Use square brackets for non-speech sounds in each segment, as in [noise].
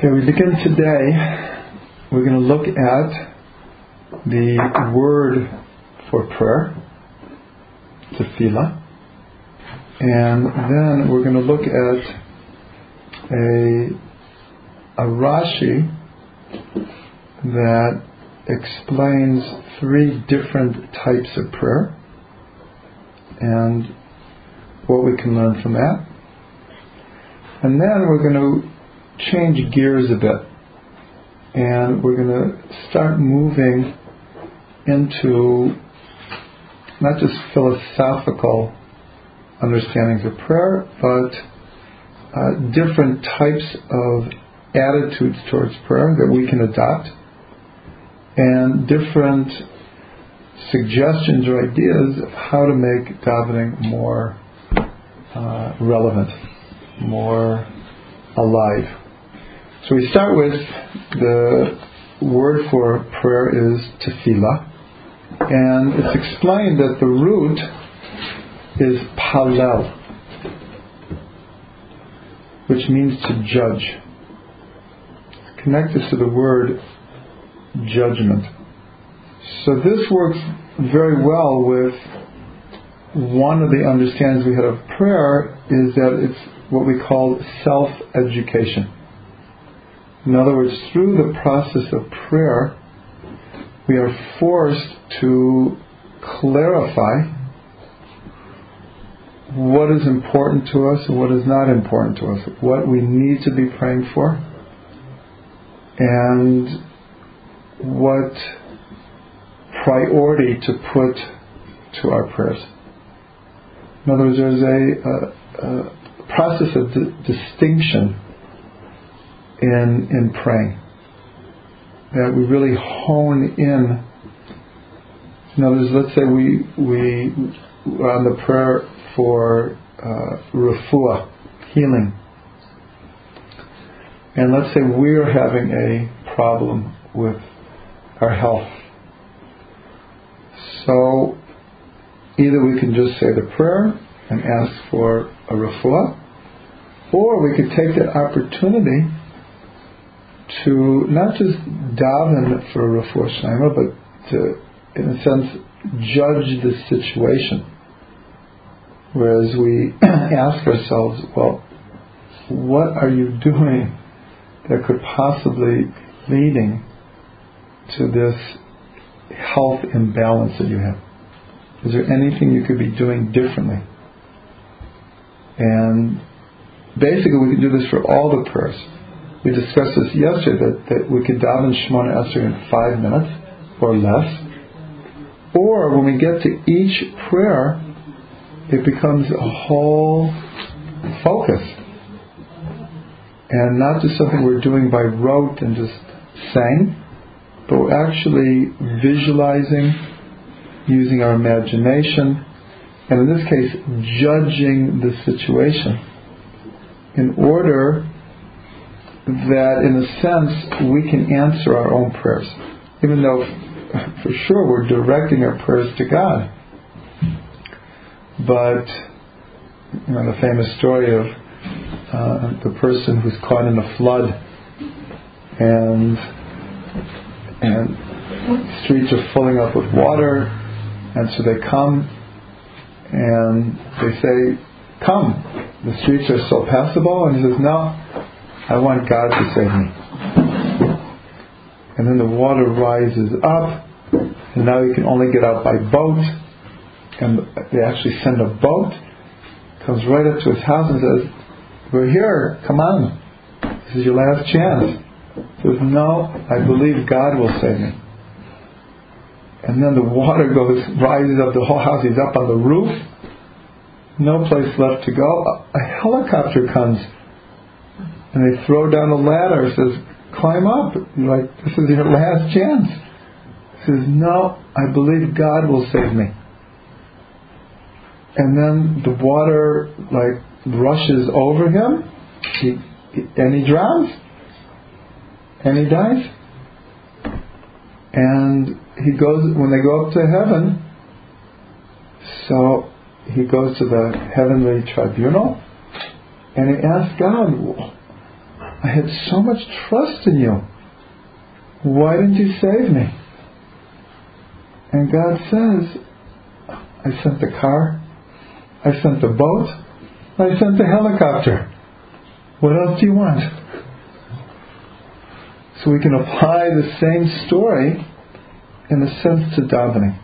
Okay, we begin today. We're going to look at the word for prayer, tefillah, and then we're going to look at a, a Rashi that explains three different types of prayer and what we can learn from that. And then we're going to change gears a bit and we're going to start moving into not just philosophical understandings of prayer, but uh, different types of attitudes towards prayer that we can adopt, and different suggestions or ideas of how to make davening more uh, relevant, more alive. So we start with the word for prayer is tefillah, and it's explained that the root is palel, which means to judge. Connected to the word judgment. So this works very well with one of the understandings we had of prayer is that it's what we call self-education. In other words, through the process of prayer, we are forced to clarify what is important to us and what is not important to us, what we need to be praying for, and what priority to put to our prayers. In other words, there's a, a, a process of di- distinction in in praying. That we really hone in. In other words, let's say we we are on the prayer for uh, refuah, healing, and let's say we're having a problem with our health. So either we can just say the prayer and ask for a refuah, or we could take that opportunity to not just daven for a shlema, but to, in a sense, judge the situation. Whereas we [clears throat] ask ourselves, well, what are you doing that could possibly leading to this health imbalance that you have? Is there anything you could be doing differently? And basically, we can do this for all the prayers we discussed this yesterday that, that we could daven Shemona Esrei in five minutes or less. Or when we get to each prayer, it becomes a whole focus. And not just something we're doing by rote and just saying, but we're actually visualizing, using our imagination, and in this case, judging the situation in order that in a sense we can answer our own prayers. Even though for sure we're directing our prayers to God. But you know, the famous story of uh, the person who's caught in a flood and and streets are filling up with water and so they come and they say, Come. The streets are so passable and he says, No, I want God to save me. And then the water rises up, and now you can only get out by boat. And they actually send a boat, comes right up to his house and says, We're here, come on. This is your last chance. He says, No, I believe God will save me. And then the water [laughs] goes, rises up the whole house. He's up on the roof. No place left to go. A helicopter comes and they throw down a ladder. It says, climb up. Like, this is your last chance. He says, no, I believe God will save me. And then the water like rushes over him, he, and he drowns, and he dies. And he goes when they go up to heaven. So he goes to the heavenly tribunal, and he asks God, I had so much trust in you. Why didn't you save me? And God says, I sent the car, I sent the boat, I sent the helicopter. What else do you want? So we can apply the same story in a sense to davening.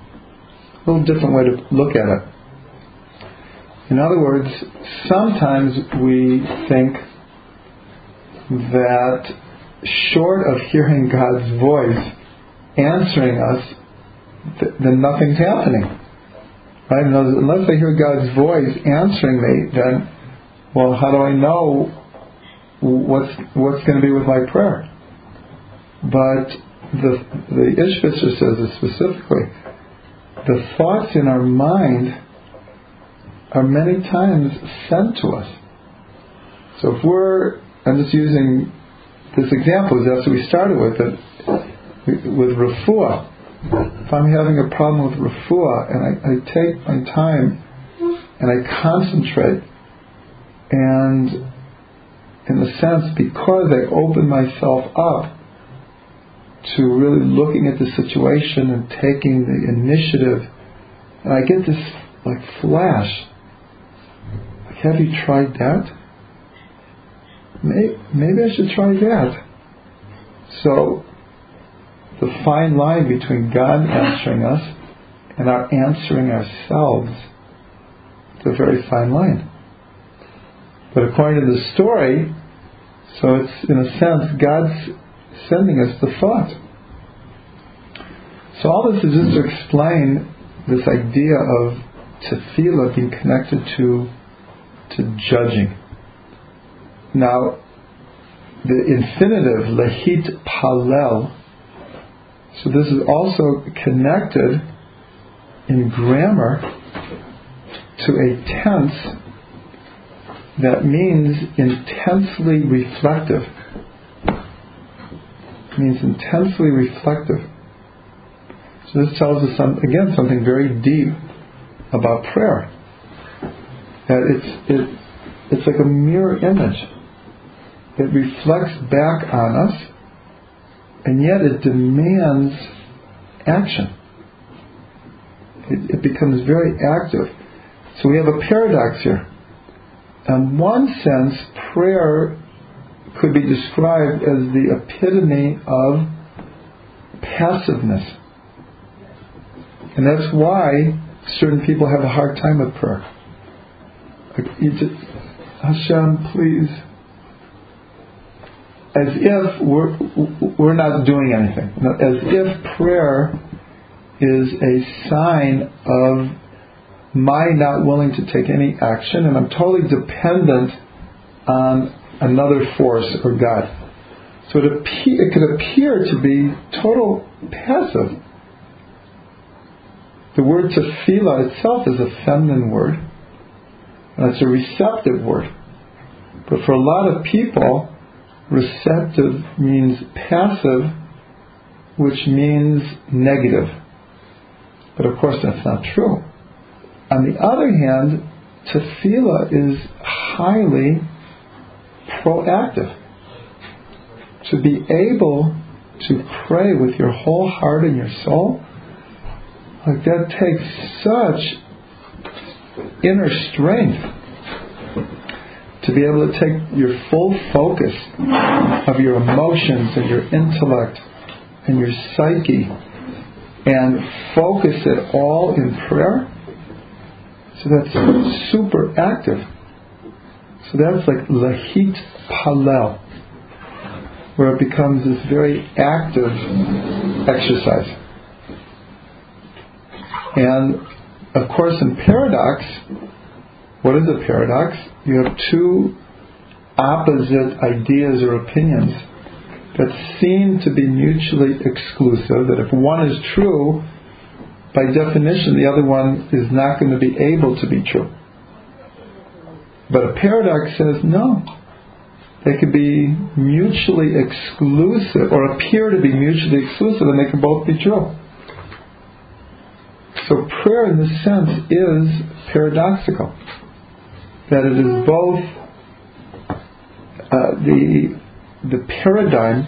A little different way to look at it. In other words, sometimes we think that short of hearing God's voice answering us, th- then nothing's happening. Right? Unless I hear God's voice answering me, then, well, how do I know what's what's going to be with my prayer? But the the Ishbitzer says it specifically. The thoughts in our mind are many times sent to us. So if we're, I'm just using this example, that's what we started with, it, with refuah. If I'm having a problem with refuah and I, I take my time and I concentrate and in a sense because I open myself up to really looking at the situation and taking the initiative and I get this like flash have you tried that? Maybe I should try that. So, the fine line between God answering us and our answering ourselves is a very fine line. But according to the story, so it's in a sense God's sending us the thought. So all this is just to explain this idea of tefillah being connected to to judging. Now, the infinitive lehit palel, so this is also connected in grammar to a tense that means intensely reflective. It means intensely reflective. So this tells us, some, again, something very deep about prayer. That it's, it, it's like a mirror image. It reflects back on us, and yet it demands action. It, it becomes very active. So we have a paradox here. In one sense, prayer could be described as the epitome of passiveness. And that's why certain people have a hard time with prayer. Just, Hashem, please. As if we're, we're not doing anything. As if prayer is a sign of my not willing to take any action and I'm totally dependent on another force or God. So it, it could appear to be total passive. The word tefillah itself is a feminine word. And it's a receptive word. But for a lot of people, receptive means passive, which means negative. But of course, that's not true. On the other hand, tefillah is highly proactive. To be able to pray with your whole heart and your soul, like that takes such inner strength to be able to take your full focus of your emotions and your intellect and your psyche and focus it all in prayer. So that's super active. So that's like lahit palel, where it becomes this very active exercise. And of course, in paradox, what is a paradox? You have two opposite ideas or opinions that seem to be mutually exclusive, that if one is true, by definition, the other one is not going to be able to be true. But a paradox says no. They could be mutually exclusive or appear to be mutually exclusive and they can both be true. So prayer in this sense is paradoxical. That it is both uh, the the paradigm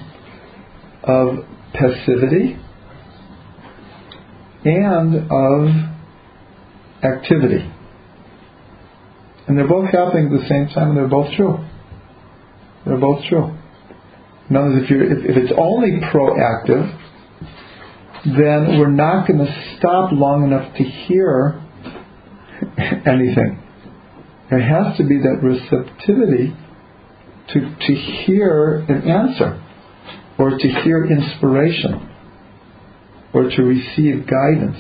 of passivity and of activity. And they're both happening at the same time, and they're both true. They're both true. In other words, if, you're, if, if it's only proactive, then we're not going to stop long enough to hear [laughs] anything. There has to be that receptivity to, to hear an answer, or to hear inspiration, or to receive guidance.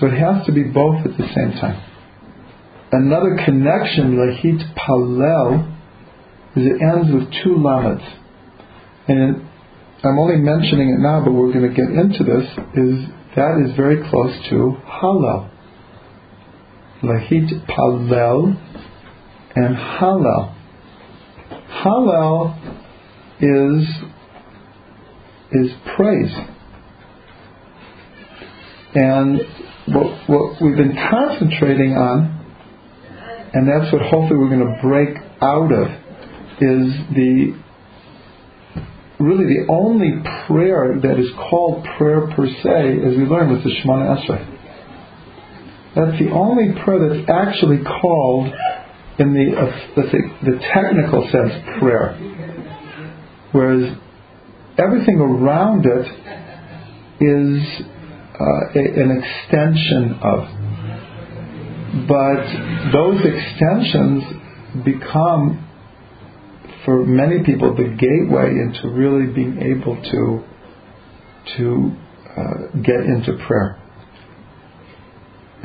So it has to be both at the same time. Another connection, lahit palel, is it ends with two lameds. And I'm only mentioning it now, but we're going to get into this, is that is very close to halal. Lahit palel and halal. Halal is is praise. And what, what we've been concentrating on, and that's what hopefully we're going to break out of, is the really the only prayer that is called prayer per se, as we learned, with the Shemona Esrei. That's the only prayer that's actually called in the uh, let's the technical sense prayer, whereas everything around it is uh, a, an extension of. But those extensions become, for many people, the gateway into really being able to to uh, get into prayer.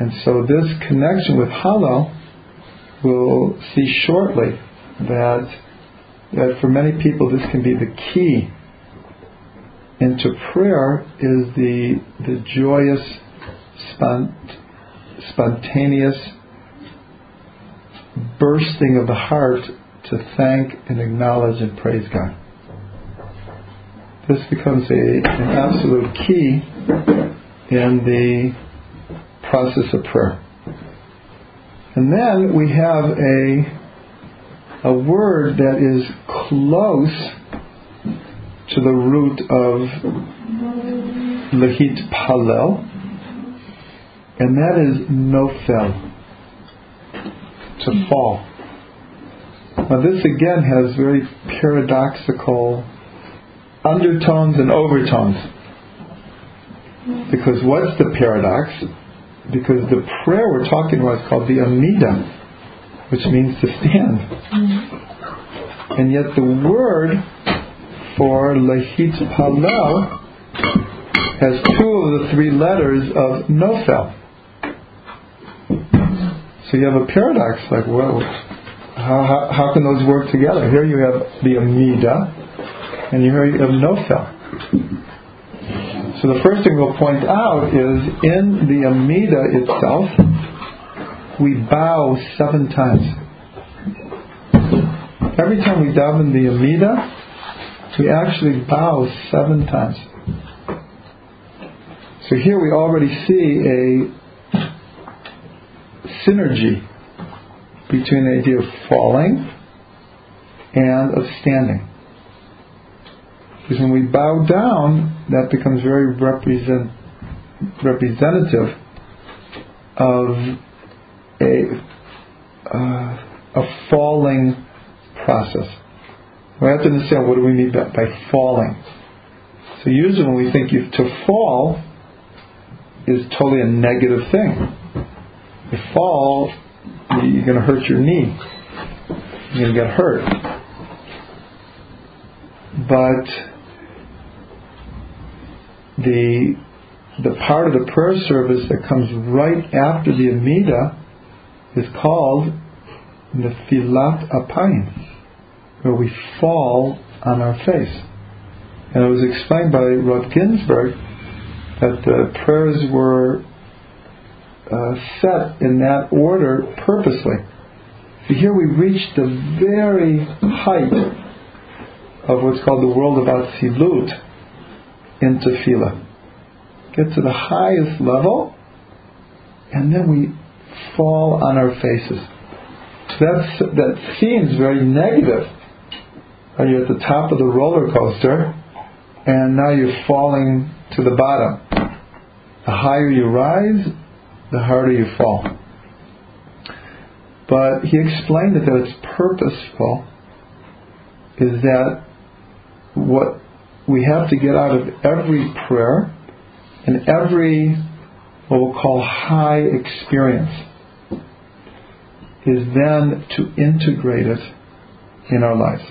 And so this connection with Hallel, we'll see shortly that that for many people this can be the key into prayer is the the joyous spont, spontaneous bursting of the heart to thank and acknowledge and praise God. This becomes a, an absolute key in the process of prayer. And then we have a, a word that is close to the root of lehit palel, and that is nofel, to fall. Now this again has very paradoxical undertones and overtones. Because what's the paradox? Because the prayer we're talking about is called the Amida, which means to stand. Mm-hmm. And yet the word for Lehit Palel has two of the three letters of Nofel. So you have a paradox, like, well, how, how, how can those work together? Here you have the Amida, and here you have Nofel. So the first thing we'll point out is in the Amida itself, we bow seven times. Every time we daven the Amida, we actually bow seven times. So here we already see a synergy between the idea of falling and of standing. Because when we bow down, that becomes very represent, representative of a, uh, a falling process. We have to understand what do we mean by, by falling. So usually when we think you, to fall is totally a negative thing. You fall, you're going to hurt your knee. You're going to get hurt. But the the part of the prayer service that comes right after the Amida is called Nefilat Apayim where we fall on our face. And it was explained by Rav Ginsburg that the prayers were uh, set in that order purposely. So here we reach the very height of what's called the world of Atzilut in Tefillah. Get to the highest level, and then we fall on our faces. That's, that seems very negative or you're at the top of the roller coaster, and now you're falling to the bottom. The higher you rise, the harder you fall. But he explained that, that it's purposeful, is that what we have to get out of every prayer and every what we'll call high experience is then to integrate it in our lives.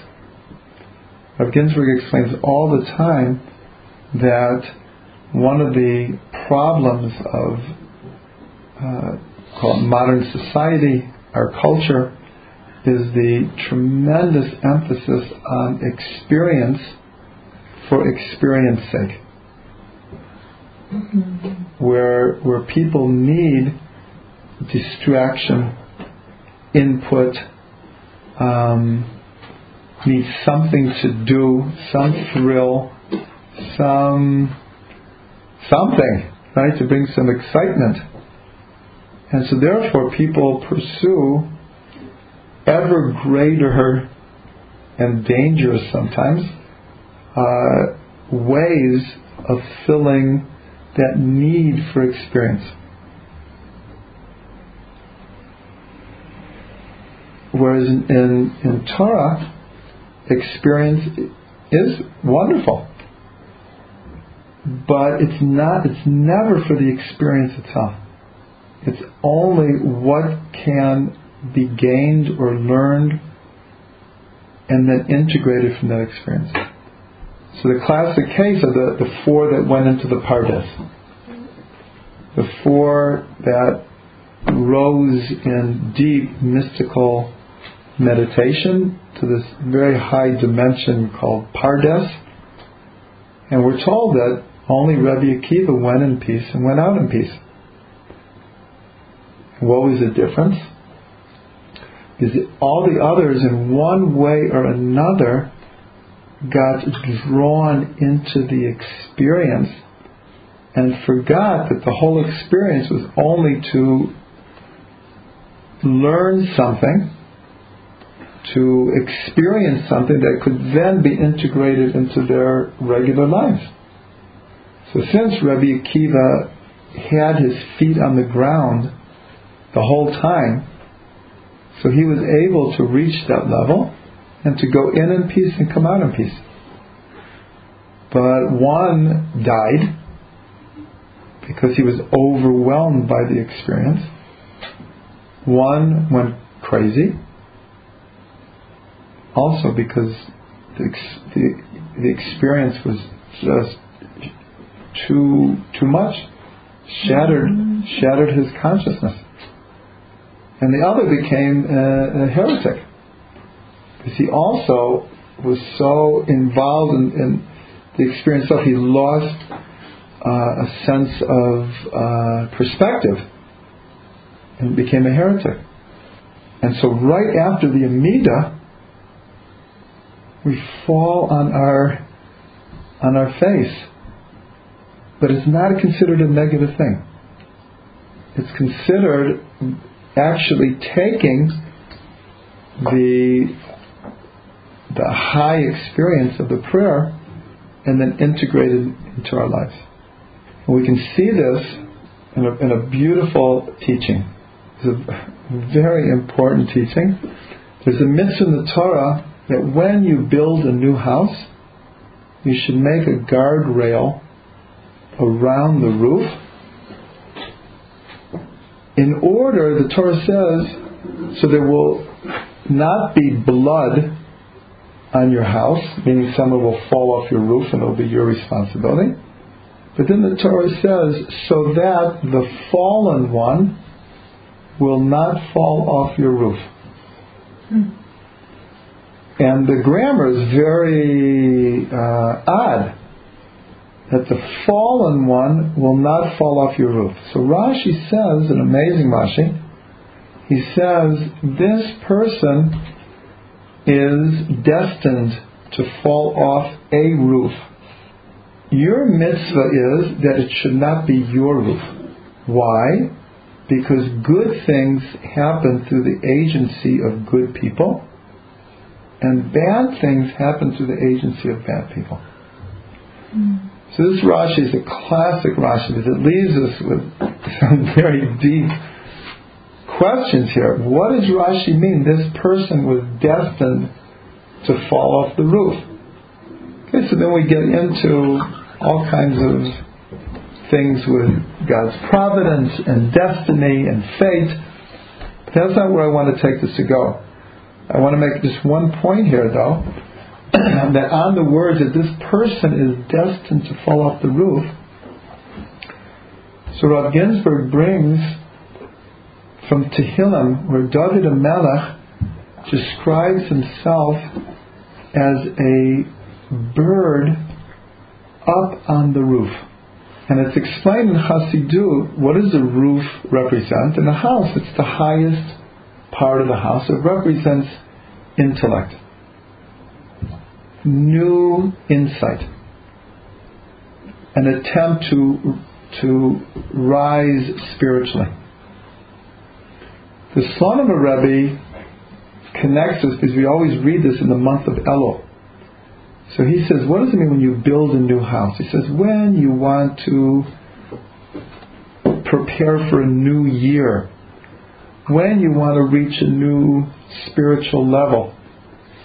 Rav Ginsburg explains all the time that one of the problems of uh, modern society, our culture, is the tremendous emphasis on experience for experience sake. Where where people need distraction, input, um, need something to do, some thrill, some something, right, to bring some excitement. And so therefore people pursue ever greater and dangerous sometimes uh, ways of filling that need for experience. Whereas in, in, in Torah, experience is wonderful. But it's not it's never for the experience itself. It's only what can be gained or learned and then integrated from that experience. So the classic case of the, the four that went into the Pardes. The four that rose in deep mystical meditation to this very high dimension called Pardes. And we're told that only Rabbi Akiva went in peace and went out in peace. what was the difference? Is all the others, in one way or another, got drawn into the experience and forgot that the whole experience was only to learn something to experience something that could then be integrated into their regular lives. So since Rabbi Akiva had his feet on the ground the whole time, so he was able to reach that level and to go in in peace and come out in peace. But one died because he was overwhelmed by the experience. One went crazy also because the, the, the experience was just too too much, shattered mm-hmm. shattered his consciousness, and the other became a, a heretic because he also was so involved in, in the experience itself, he lost uh, a sense of uh, perspective and became a heretic. And so, right after the Amida, we fall on our on our face. But it's not considered a negative thing. It's considered actually taking the the high experience of the prayer and then integrated into our lives. And we can see this in a, in a beautiful teaching. It's a very important teaching. There's a mitzvah in the Torah that when you build a new house, you should make a guardrail around the roof in order, the Torah says, so there will not be blood on your house, meaning someone will fall off your roof and it'll be your responsibility. But then the Torah says, so that the fallen one will not fall off your roof. Hmm. And the grammar is very uh, odd that the fallen one will not fall off your roof. So Rashi says, an amazing Rashi, he says, this person is destined to fall off a roof. Your mitzvah is that it should not be your roof. Why? Because good things happen through the agency of good people and bad things happen through the agency of bad people. So this Rashi is a classic Rashi because it leaves us with [laughs] some very deep questions here. What does Rashi mean? This person was destined to fall off the roof. Okay, so then we get into all kinds of things with God's providence and destiny and fate. But that's not where I want to take this to go. I want to make just one point here, though, [clears throat] that on the words that this person is destined to fall off the roof. So Rav Ginsburg brings from Tehillim, where David Melech describes himself as a bird up on the roof. And it's explained in Chassidut what does the roof represent? In the house, it's the highest part of the house. It represents intellect, new insight, an attempt to to rise spiritually. The Slonim Rebbe connects us because we always read this in the month of Elul. So he says, what does it mean when you build a new house? He says, when you want to prepare for a new year, when you want to reach a new spiritual level,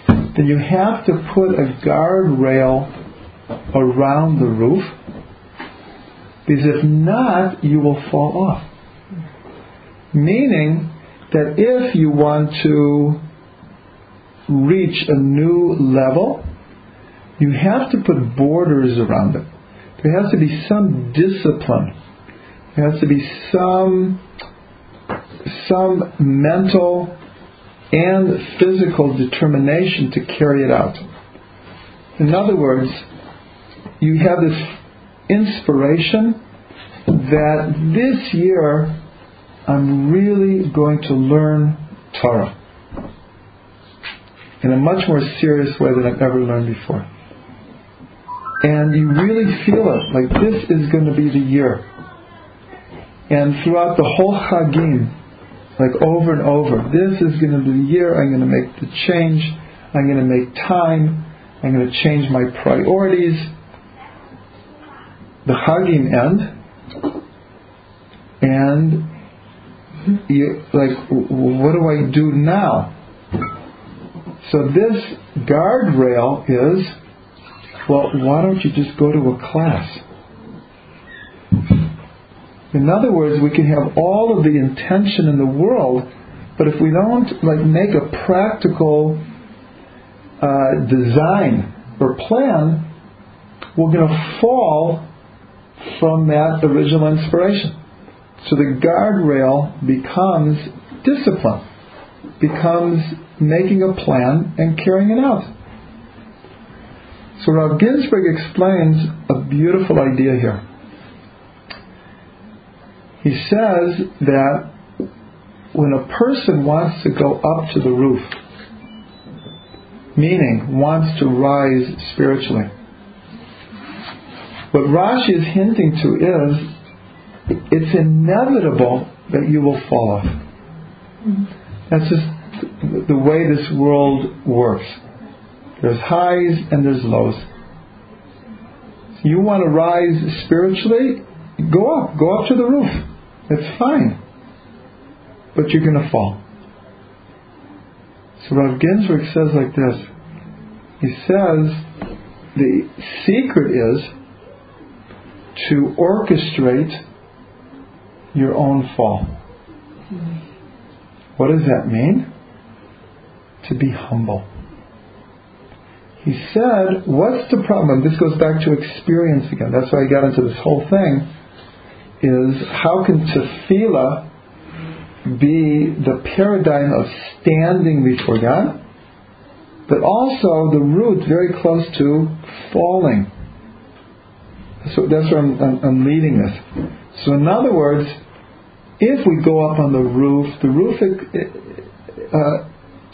then you have to put a guardrail around the roof, because if not, you will fall off. Meaning that if you want to reach a new level, you have to put borders around it. There has to be some discipline. There has to be some some mental and physical determination to carry it out. In other words, you have this inspiration that this year I'm really going to learn Torah in a much more serious way than I've ever learned before and you really feel it, like this is going to be the year. And throughout the whole Chagim, like over and over, this is going to be the year I'm going to make the change, I'm going to make time, I'm going to change my priorities. The Chagim end, and you, like, what do I do now? So this guardrail is well, why don't you just go to a class? In other words, we can have all of the intention in the world, but if we don't like make a practical uh, design or plan, we're going to fall from that original inspiration. So the guardrail becomes discipline, becomes making a plan and carrying it out. So Rav Ginsburg explains a beautiful idea here. He says that when a person wants to go up to the roof, meaning wants to rise spiritually, what Rashi is hinting to is it's inevitable that you will fall off. That's just the way this world works. There's highs and there's lows. You want to rise spiritually? Go up. Go up to the roof. It's fine. But you're going to fall. So Rav Ginsburg says like this. He says the secret is to orchestrate your own fall. What does that mean? To be humble. He said, What's the problem? This goes back to experience again. That's why I got into this whole thing. Is how can tefillah be the paradigm of standing before God, but also the root very close to falling. So that's where I'm, I'm, I'm leading this. So in other words, if we go up on the roof, the roof uh,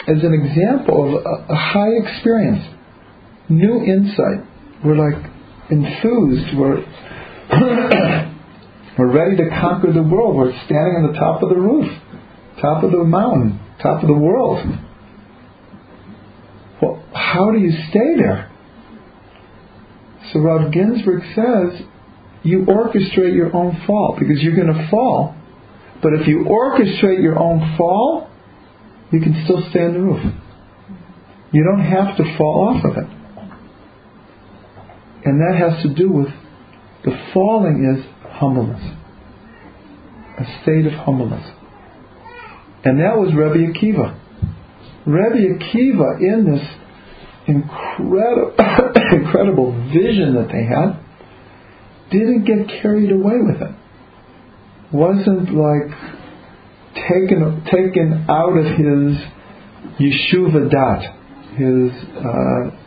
is an example of a, high experience new insight. We're like enthused. We're [coughs] we're ready to conquer the world. We're standing on the top of the roof, top of the mountain, top of the world. Well, how do you stay there? So Rav Ginsburg says, you orchestrate your own fall because you're going to fall. But if you orchestrate your own fall, you can still stay on the roof. You don't have to fall off of it. And that has to do with the falling is humbleness. A state of humbleness. And that was Rebbe Akiva. Rebbe Akiva, in this incredible, [coughs] incredible vision that they had, didn't get carried away with it. Wasn't like taken taken out of his yeshuva dat, his uh,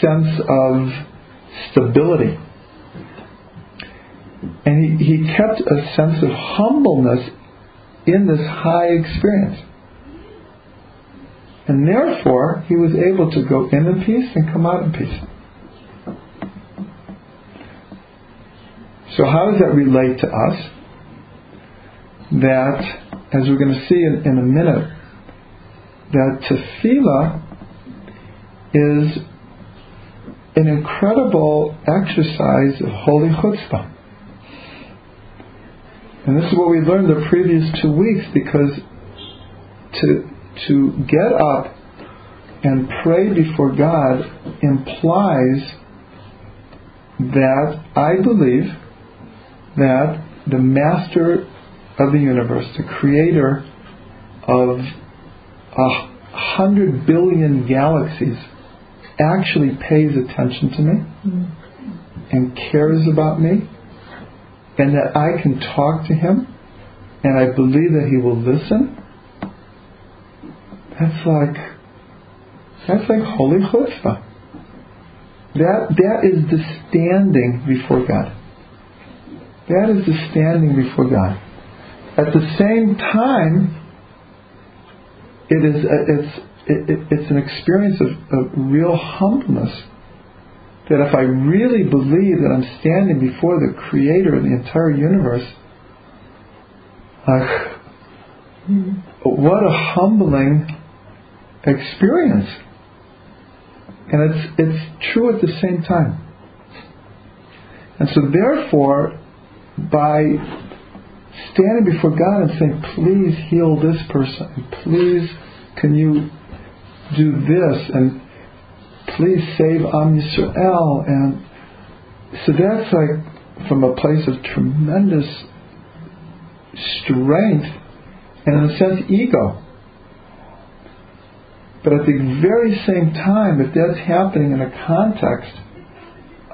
sense of stability. And he, he kept a sense of humbleness in this high experience. And therefore, he was able to go in in peace and come out in peace. So, how does that relate to us? That, as we're going to see in, in a minute, that tefillah is an incredible exercise of holy chutzpah. And this is what we learned the previous two weeks because to, to get up and pray before God implies that I believe that the master of the universe, the creator of a hundred billion galaxies, actually pays attention to me and cares about me, and that I can talk to him, and I believe that he will listen. That's like that's like holy chutzpah. That that is the standing before God. That is the standing before God. At the same time, it is it's it, it, it's an experience of, of real humbleness. That if I really believe that I'm standing before the Creator of the entire universe, uh, what a humbling experience. And it's it's true at the same time. And so therefore, by standing before God and saying, please heal this person, please can you do this, and please save Am Yisrael, and so that's like from a place of tremendous strength and in a sense ego. But at the very same time, if that's happening in a context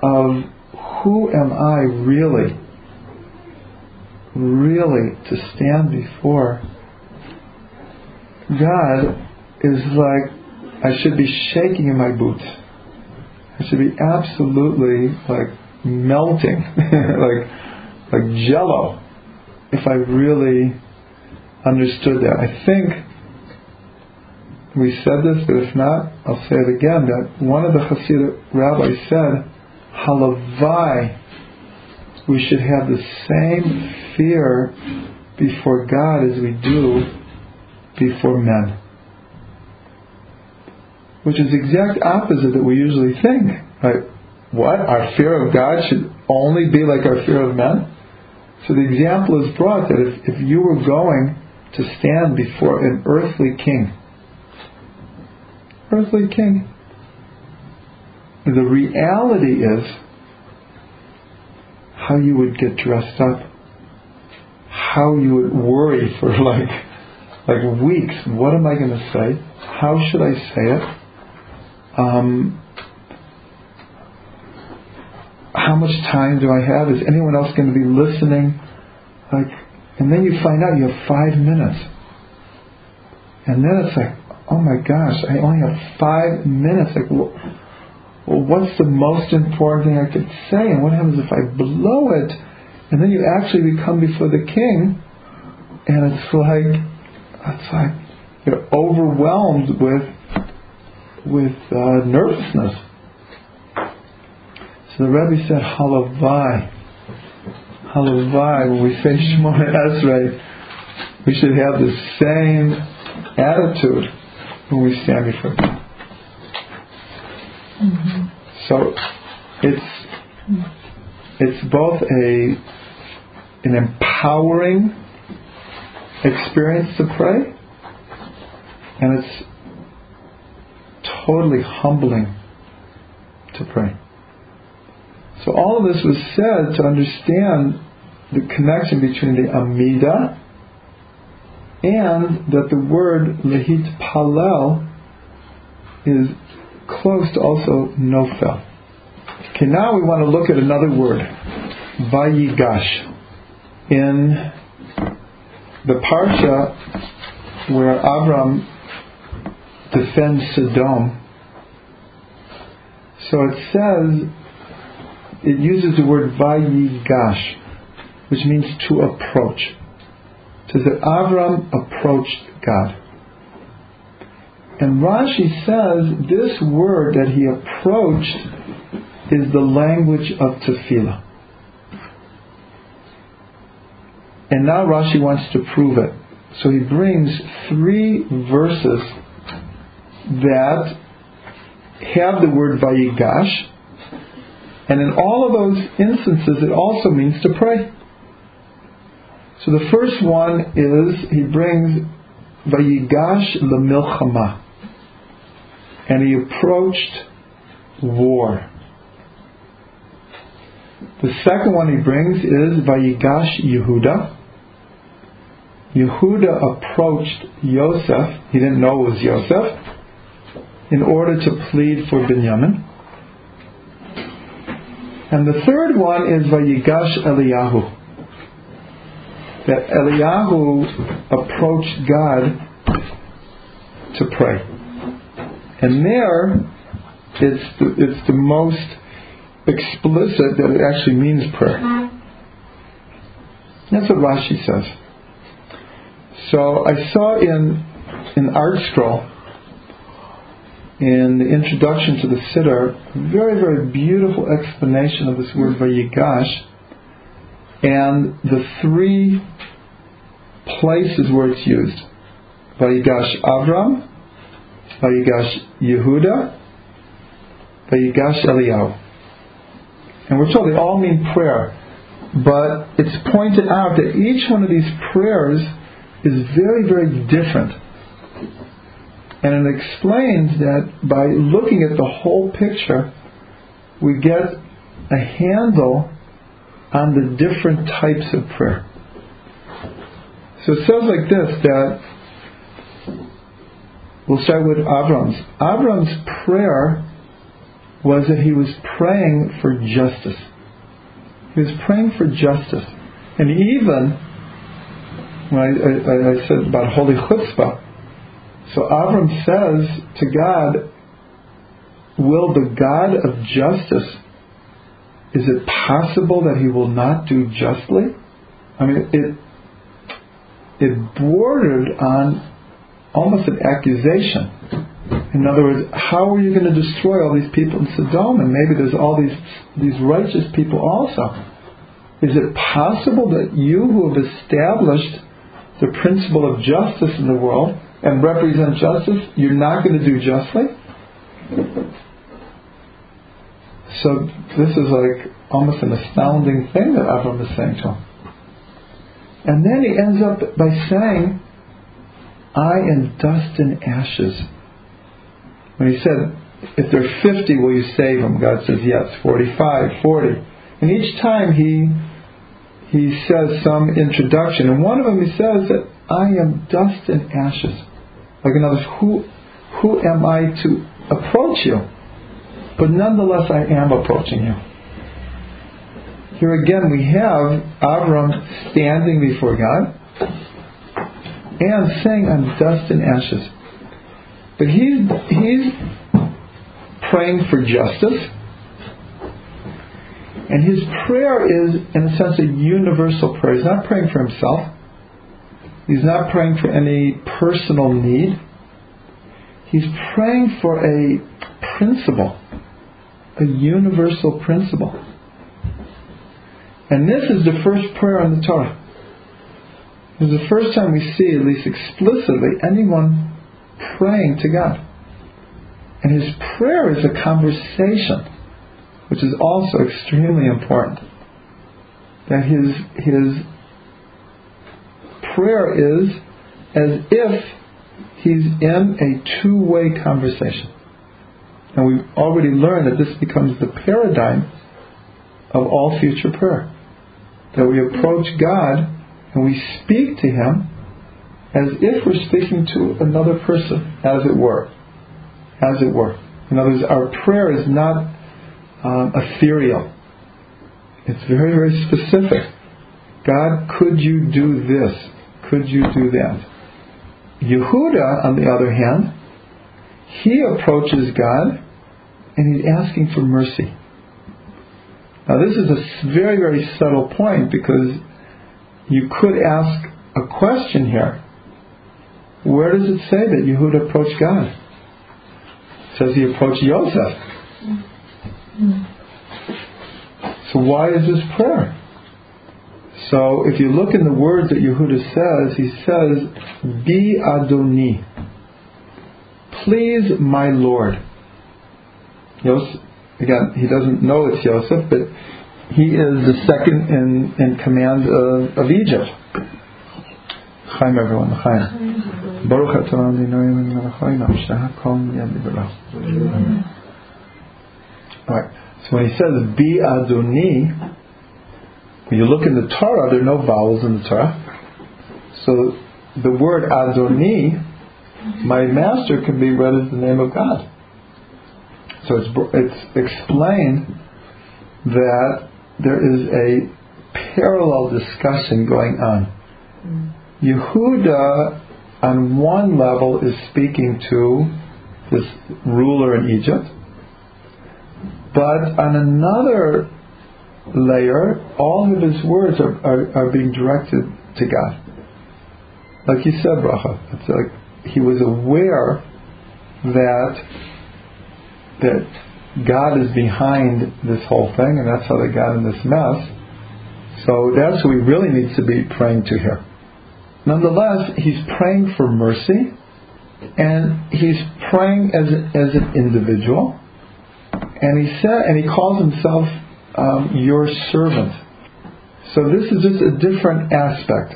of who am I really, really to stand before God is like I should be shaking in my boots. I should be absolutely like melting, [laughs] like like jello, if I really understood that. I think we said this, but if not, I'll say it again. That one of the Hasidic rabbis said, "Halavai." We should have the same fear before God as we do before men which is the exact opposite that we usually think. Right? What? Our fear of God should only be like our fear of men? So the example is brought that if, if you were going to stand before an earthly king, earthly king, the reality is how you would get dressed up, how you would worry for [laughs] like like weeks. What am I going to say? How should I say it? um, how much time do I have? Is anyone else going to be listening? Like, and then you find out you have five minutes, and then it's like, oh my gosh, I only have five minutes. Like, well, well, what's the most important thing I could say? And what happens if I blow it? And then you actually become before the king, and it's like, it's like you're overwhelmed with with uh, nervousness. So the Rebbe said, Halavai. Halavai, when we say [laughs] Shemona Esrei, we should have the same attitude when we stand before God. Mm-hmm. So it's it's both a an empowering experience to pray, and it's totally humbling to pray. So all of this was said to understand the connection between the Amida and that the word Lehit Palel is close to also Nofel. Okay, now we want to look at another word, Vayigash. In the Parsha where Avram defends Sodom, so it says, it uses the word Vayigash, which means to approach. It says that Avram approached God. And Rashi says this word that he approached is the language of tefillah. And now Rashi wants to prove it. So he brings three verses that have the word vayigash, and in all of those instances it also means to pray. So the first one is he brings vayigash lemilchama, and he approached war. The second one he brings is vayigash Yehuda. Yehuda approached Yosef, he didn't know it was Yosef, in order to plead for Binyamin. And the third one is Vayigash Eliyahu. That Eliyahu approached God to pray. And there, it's the, it's the most explicit that it actually means prayer. That's what Rashi says. So I saw in in ArtScroll in the introduction to the Siddur, very, very beautiful explanation of this word Vayigash and the three places where it's used. Vayigash Avram, Vayigash Yehuda, Vayigash Eliyahu. And we're told they all mean prayer. But it's pointed out that each one of these prayers is very, very different. And it explains that by looking at the whole picture, we get a handle on the different types of prayer. So it says like this that we'll start with Avram's. Avram's prayer was that he was praying for justice. He was praying for justice. And even when I, I, I said about holy chutzpah, so Avram says to God, Will the God of justice, is it possible that he will not do justly? I mean, it, it bordered on almost an accusation. In other words, how are you going to destroy all these people in Sodom? And maybe there's all these, these righteous people also. Is it possible that you who have established the principle of justice in the world and represent justice, you're not going to do justly? So this is like almost an astounding thing that Avram is saying to him. And then he ends up by saying, I am dust and ashes. When he said, if they're 50, will you save them? God says, yes, 45, 40. And each time he he says some introduction. And one of them he says that I am dust and ashes. Like in other who, who am I to approach you? But nonetheless, I am approaching you. Here again, we have Avram standing before God and saying, I'm dust and ashes. But he's, he's praying for justice. And his prayer is, in a sense, a universal prayer. He's not praying for himself. He's not praying for any personal need. He's praying for a principle, a universal principle. And this is the first prayer in the Torah. Is the first time we see, at least explicitly, anyone praying to God. And his prayer is a conversation, which is also extremely important. That his, his prayer is as if he's in a two-way conversation. And we've already learned that this becomes the paradigm of all future prayer. That we approach God and we speak to Him as if we're speaking to another person, as it were. As it were. In other words, our prayer is not um, ethereal. It's very, very specific. God, could you do this? Could you do that? Yehuda, on the other hand, he approaches God and he's asking for mercy. Now, this is a very, very subtle point because you could ask a question here. Where does it say that Yehuda approached God? It says he approached Yosef. So why is this prayer? So if you look in the words that Yehuda says, he says, Be Adoni. Please, my Lord. Yosef, again, he doesn't know it's Yosef, but he is the second in, in command of, of Egypt. Chaim, everyone. Chaim. Baruch Right. So when he says "Be Adoni," when you look in the Torah, there are no vowels in the Torah. So the word Adoni, my master, can be read as the name of God. So it's, it's explained that there is a parallel discussion going on. Mm. Yehuda, on one level, is speaking to this ruler in Egypt, but on another layer, all of his words are, are, are being directed to God. Like you said, Bracha, it's like he was aware that that God is behind this whole thing, and that's how they got in this mess. So that's who he really needs to be praying to here. Nonetheless, he's praying for mercy, and he's praying as, as an individual, and he said, and he calls himself um, your servant. So this is just a different aspect.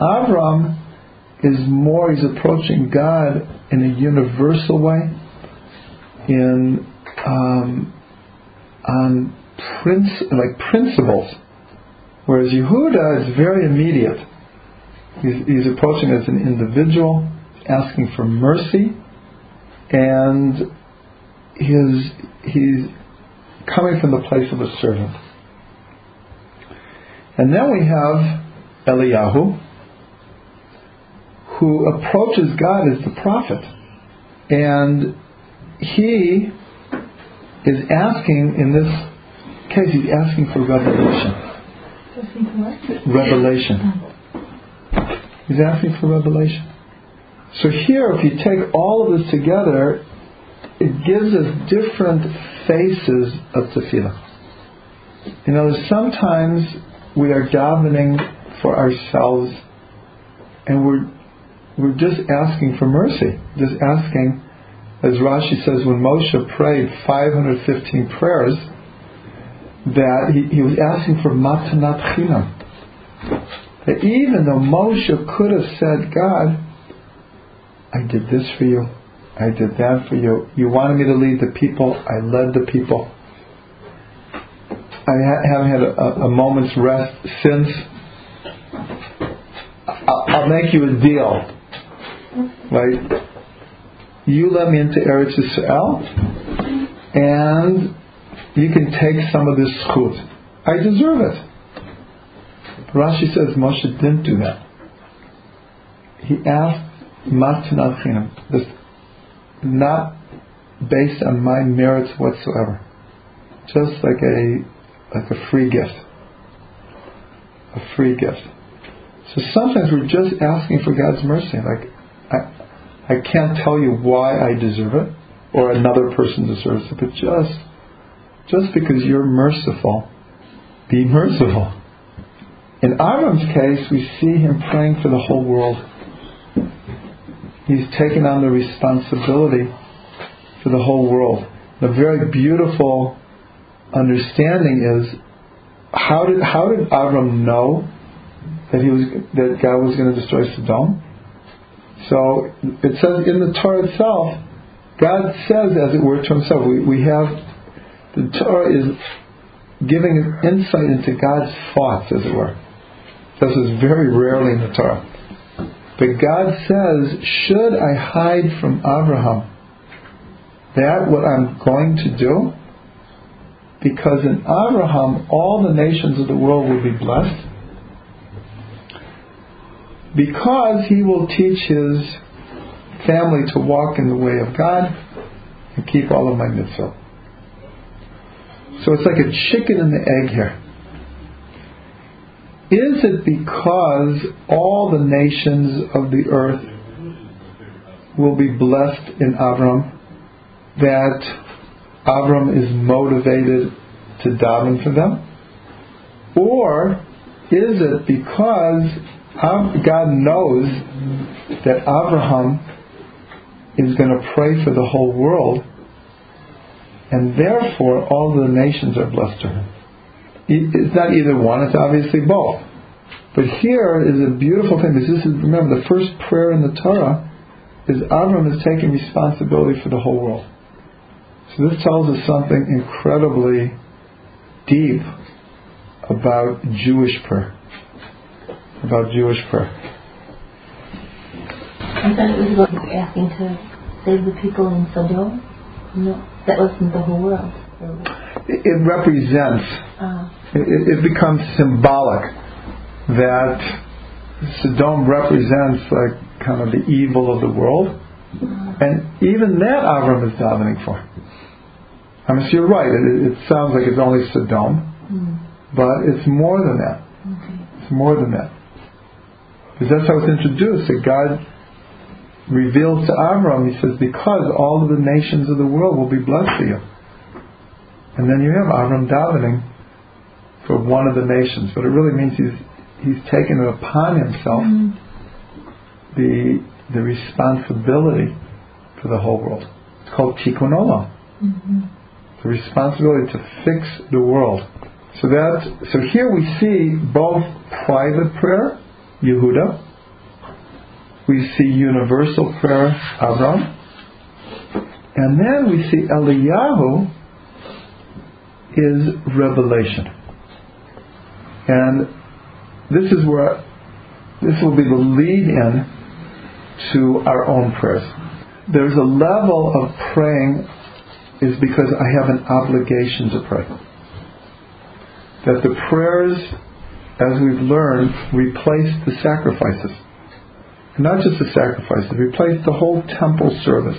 Avram is more, he's approaching God in a universal way, in um, on princ- like principles, whereas Yehuda is very immediate. He's, he's approaching as an individual, asking for mercy, and his, he's coming from the place of a servant. And then we have Eliyahu, who approaches God as the prophet. And he is asking, in this case, he's asking for revelation. Revelation. He's asking for revelation. So here, if you take all of this together, it gives us different faces of tefillah. You know, sometimes we are davening for ourselves, and we're we're just asking for mercy, just asking, as Rashi says, when Moshe prayed 515 prayers, that he, he was asking for matanat chinam. That even though Moshe could have said, God, I did this for you, I did that for you. You wanted me to lead the people. I led the people. I haven't had a, a moment's rest since. I'll make you a deal. Right? You let me into Eretz Yisrael, and you can take some of this zchut. I deserve it. Rashi says Moshe didn't do that. He asked Matnat Chinam, not based on my merits whatsoever. Just like a like a free gift. A free gift. So sometimes we're just asking for God's mercy. Like I I can't tell you why I deserve it or another person deserves it, but just just because you're merciful, be merciful. In Avram's case, we see him praying for the whole world he's taken on the responsibility for the whole world. The very beautiful understanding is how did how did Avram know that he was that God was going to destroy Sodom? So it says in the Torah itself, God says, as it were, to Himself. We, we have the Torah is giving an insight into God's thoughts, as it were. This is very rarely in the Torah. But God says, Should I hide from Abraham that what I'm going to do? Because in Abraham all the nations of the world will be blessed. Because he will teach his family to walk in the way of God and keep all of my mitzvah. So it's like a chicken and the egg here. Is it because all the nations of the earth will be blessed in Avram that Avram is motivated to daven for them? Or is it because God knows that Abraham is going to pray for the whole world and therefore all the nations are blessed to him? It's not either one, it's obviously both. But here is a beautiful thing. This is, remember, the first prayer in the Torah is Avram is taking responsibility for the whole world. So this tells us something incredibly deep about Jewish prayer. About Jewish prayer. I thought it was about asking to save the people in Sodom. No, that wasn't the whole world. It represents, Uh, it, it becomes symbolic that Sodom represents like kind of the evil of the world. And even that Avram is davening for. I mean, so you're right. It, it sounds like it's only Sodom, mm, but it's more than that. okay. It's more than that. Because that's how it's introduced. That God reveals to Avram, He says, because all of the nations of the world will be blessed to you. And then you have Avram davening for one of the nations. But it really means he's he's taken it upon himself Mm, the the responsibility for the whole world. It's called tikkun olam. mhm. the responsibility to fix the world. So that so here we see both private prayer, Yehuda. We see universal prayer, Avram. And then we see Eliyahu is revelation. And this is where this will be the lead in to our own prayers. There's a level of praying is because I have an obligation to pray. That the prayers, as we've learned, replace the sacrifices. Not just the sacrifices, replace the whole temple service.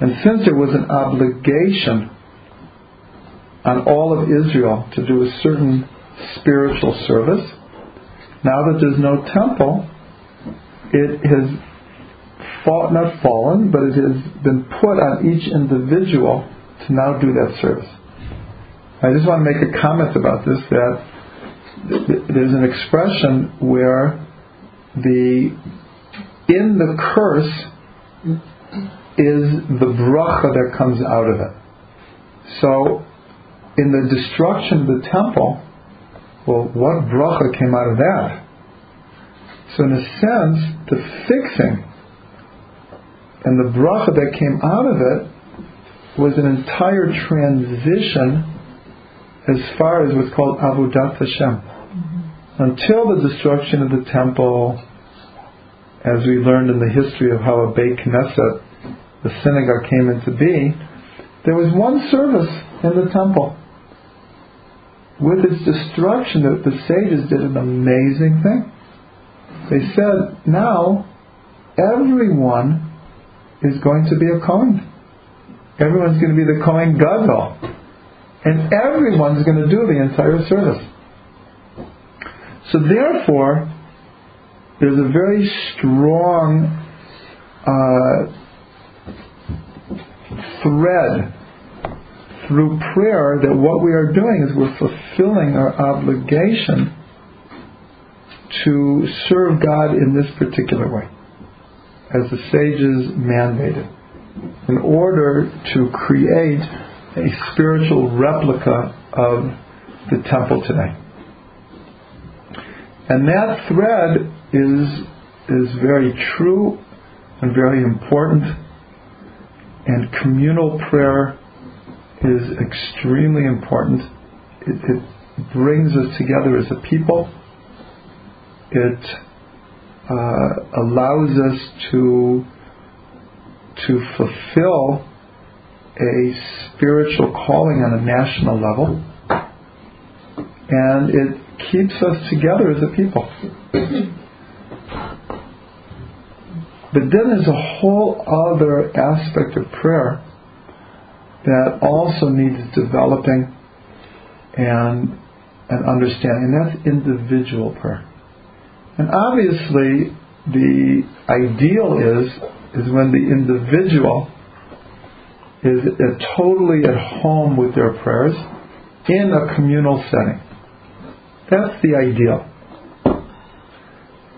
And since there was an obligation on all of Israel to do a certain spiritual service, now that there's no temple, it has fall, not fallen, but it has been put on each individual to now do that service. I just want to make a comment about this that th- th- there's an expression where the in the curse is the bracha that comes out of it. So in the destruction of the temple, well, what bracha came out of that? So in a sense, the fixing and the bracha that came out of it was an entire transition as far as what's called Avodat Hashem. Mm-hmm. Until the destruction of the temple, as we learned in the history of how a Beit Knesset, the synagogue came into being, there was one service in the temple. With its destruction, the, the sages did an amazing thing. They said, now everyone is going to be a Kohen. Everyone's going to be the Kohen Gadol. And everyone's going to do the entire service. So therefore, there's a very strong uh, thread through prayer that what we are doing is we're fulfilling our obligation to serve God in this particular way, as the sages mandated. in order to create a spiritual replica of the temple today. And that thread is is very true and very important and communal prayer is extremely important. It, it brings us together as a people. It uh, allows us to to fulfill a spiritual calling on a national level, and it keeps us together as a people. But then there's a whole other aspect of prayer that also needs developing and and understanding, and that's individual prayer. And obviously, the ideal is is when the individual is totally at home with their prayers in a communal setting. That's the ideal.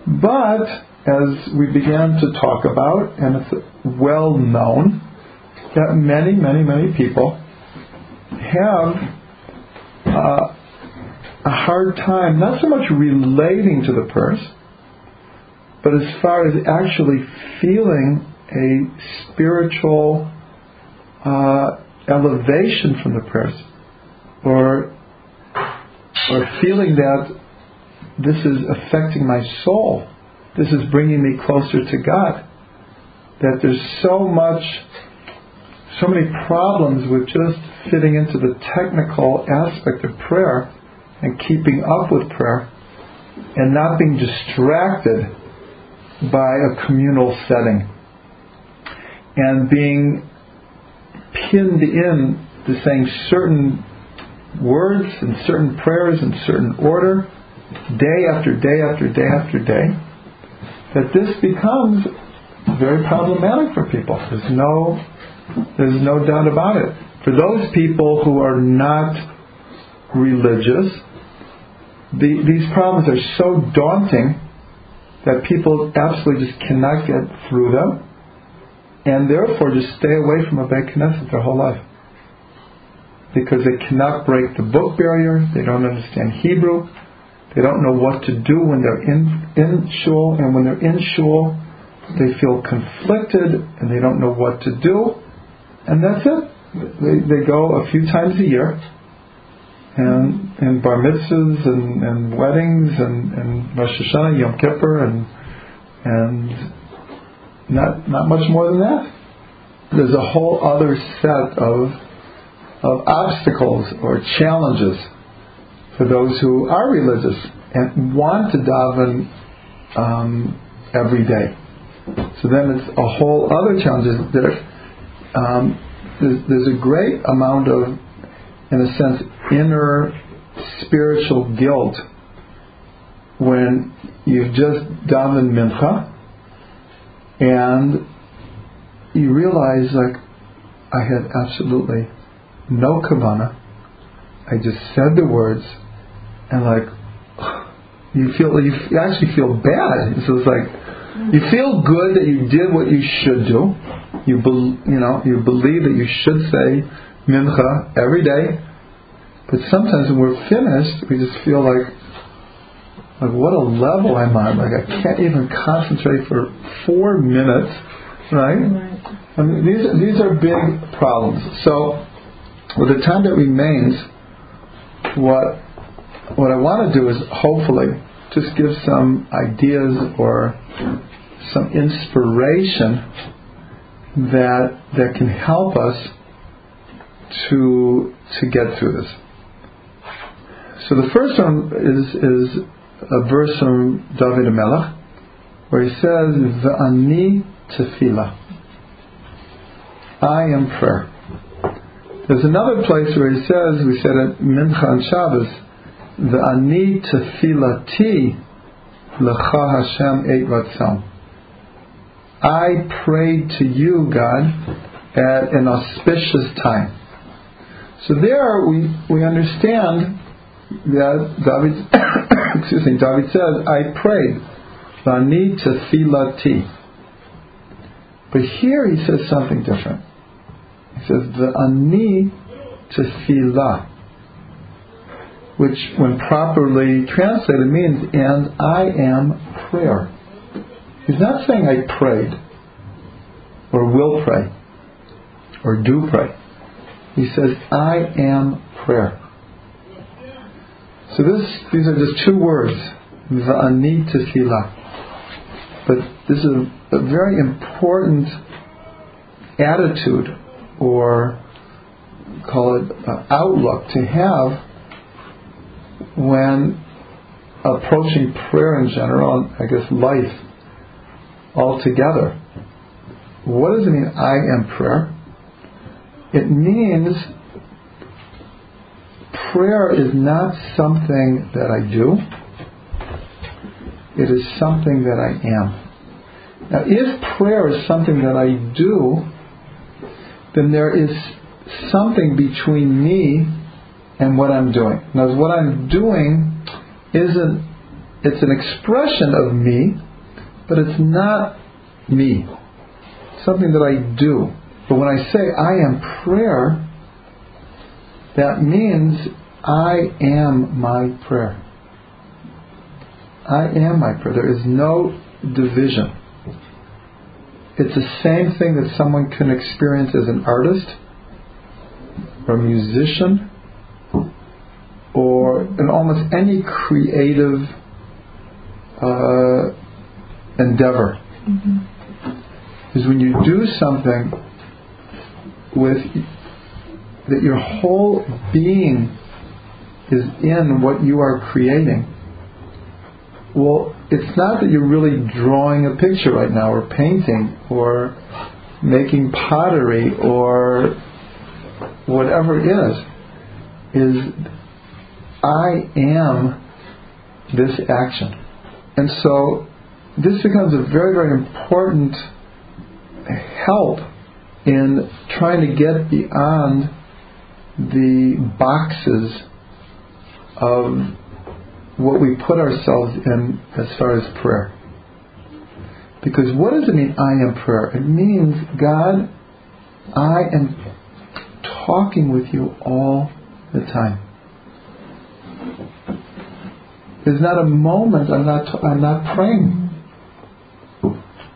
But as we began to talk about, and it's well known, that many, many, many people have uh, a hard time, not so much relating to the prayers, but as far as actually feeling a spiritual uh, elevation from the prayers, or or feeling that this is affecting my soul, this is bringing me closer to God. That there's so much, so many problems with just fitting into the technical aspect of prayer and keeping up with prayer and not being distracted by a communal setting and being pinned in to saying certain words and certain prayers in certain order day after day after day after day that this becomes very problematic for people. There's no there's no doubt about it. For those people who are not religious, the, these problems are so daunting that people absolutely just cannot get through them, and therefore just stay away from a Beit Knesset their whole life. Because they cannot break the book barrier, they don't understand Hebrew, they don't know what to do when they're in, in shul, and when they're in shul, they feel conflicted and they don't know what to do, and that's it. They, they go a few times a year, and and bar mitzvahs and, and weddings and, and Rosh Hashanah, Yom Kippur, and and not not much more than that. There's a whole other set of of obstacles or challenges for those who are religious and want to daven um, every day. So then it's a whole other challenge. There, um, there's, there's a great amount of, in a sense, inner spiritual guilt when you've just davened mincha and you realize like I had absolutely no kavana. I just said the words and like [sighs] you feel you actually feel bad. So it's like you feel good that you did what you should do. You be, you know you believe that you should say mincha every day, but sometimes when we're finished, we just feel like like what a level I'm on. Like I can't even concentrate for four minutes, right? I mean these these are big problems. So with the time that remains, what what I want to do is hopefully just give some ideas or some inspiration that that can help us to to get through this. So the first one is is a verse from David Melech where he says, "V'ani tefillah." I am prayer. There's another place where he says, we said at Mincha and Shabbos, V'ani tefilati lecha Hashem et ratzon. I prayed to you, God, at an auspicious time. So there we, we understand that David, excuse me, David says, I prayed. V'ani tefilati. But here he says something different. He says, the ani tefillah, which when properly translated means, and I am prayer. He's not saying I prayed, or will pray, or do pray. He says, I am prayer. So this, these are just two words, va'ani tefillah. But this is a, very important attitude or call it outlook to have when approaching prayer in general, I guess life altogether. What does it mean, I am prayer? It means prayer is not something that I do, it is something that I am. Now, if prayer is something that I do, then there is something between me and what I'm doing. Now, what I'm doing isn't, it's an expression of me, but it's not me. Something that I do. But when I say I am prayer, that means I am my prayer. I am my prayer. There is no division. It's the same thing that someone can experience as an artist or a musician or in almost any creative uh, endeavor. Mm-hmm. Is when you do something with that your whole being is in what you are creating. Well, it's not that you're really drawing a picture right now, or painting, or making pottery, or whatever it is. Is I am this action. And so this becomes a very, very important help in trying to get beyond the boxes of what we put ourselves in as far as prayer. Because what does it mean, I am prayer? It means, God, I am talking with you all the time. There's not a moment I'm not, I'm not praying.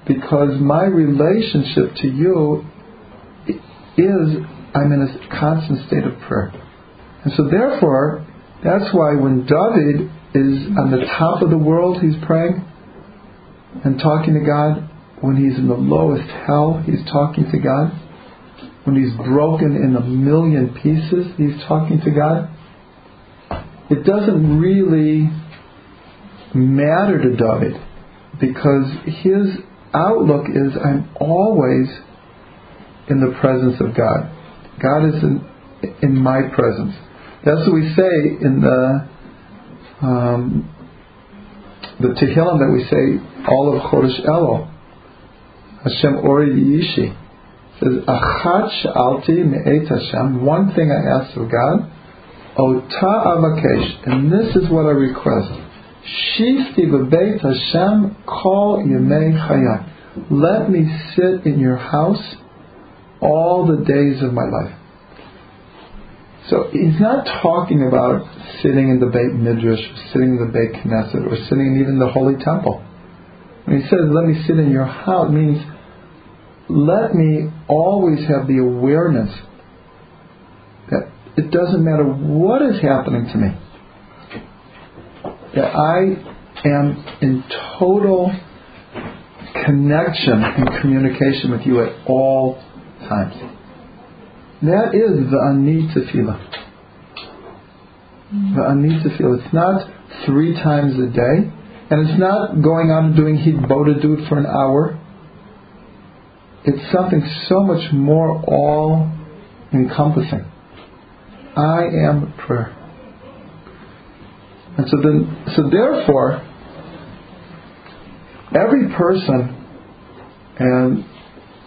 Because my relationship to you is I'm in a constant state of prayer. And so therefore, that's why when David is on the top of the world, he's praying and talking to God. When he's in the lowest hell, he's talking to God. When he's broken in a million pieces, he's talking to God. It doesn't really matter to David because his outlook is I'm always in the presence of God. God is in, in my presence. That's what we say in the um, the Tehillim that we say all of Chodesh Elul. Hashem Ori Yishi says Achat Sha'alti Me'et Hashem. One thing I ask of God, Ota Avakesh, and this is what I request. Shifti B'Beit Hashem Kol Yemei Chayat. Let me sit in your house all the days of my life. So he's not talking about sitting in the Beit Midrash, sitting in the Beit Knesset, or sitting in even the Holy Temple. When he says, let me sit in your house, means let me always have the awareness that it doesn't matter what is happening to me, that I am in total connection and communication with you at all times. That is the ani tefillah. The ani tefillah. It's not three times a day, and it's not going out and doing hitbodedut for an hour. It's something so much more all encompassing. I am prayer. And so then so therefore every person and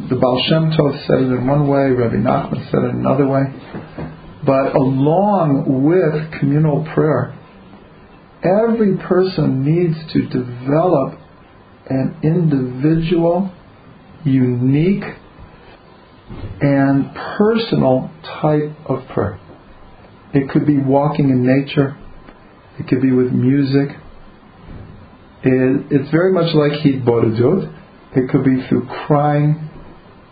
the Baal Shem Tov said it in one way, Rabbi Nachman said it another way. But along with communal prayer, every person needs to develop an individual, unique and personal type of prayer. It could be walking in nature. It could be with music. It, it's very much like Hitbodedut. It could be through crying.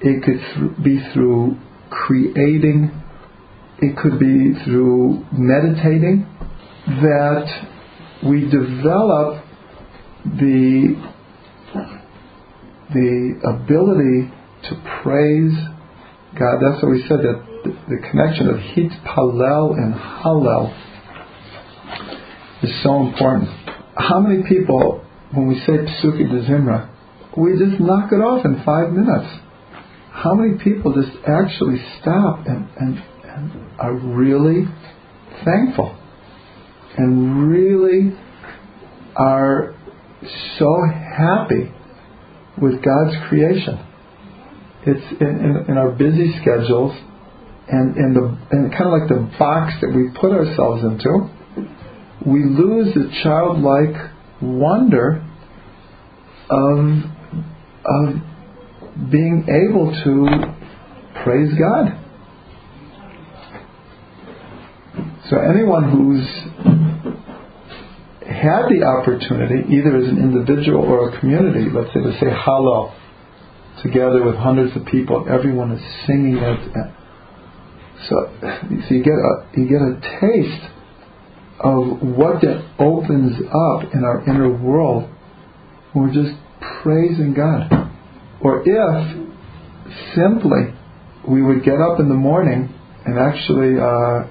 It could th- be through creating. It could be through meditating. That we develop the the ability to praise God. That's what we said that the, connection of hit palel and hallel is so important. How many people, when we say Psuki de Zimra, we just knock it off in five minutes? How many people just actually stop and, and, and are really thankful and really are so happy with God's creation? It's in, in, in our busy schedules and in the and kind of like the box that we put ourselves into, we lose the childlike wonder of of being able to praise God. So anyone who's had the opportunity, either as an individual or a community, let's say to say Hallel together with hundreds of people, everyone is singing it. Uh, so, so you get a you get a taste of what that opens up in our inner world. We're just praising God. Or if simply we would get up in the morning and actually uh,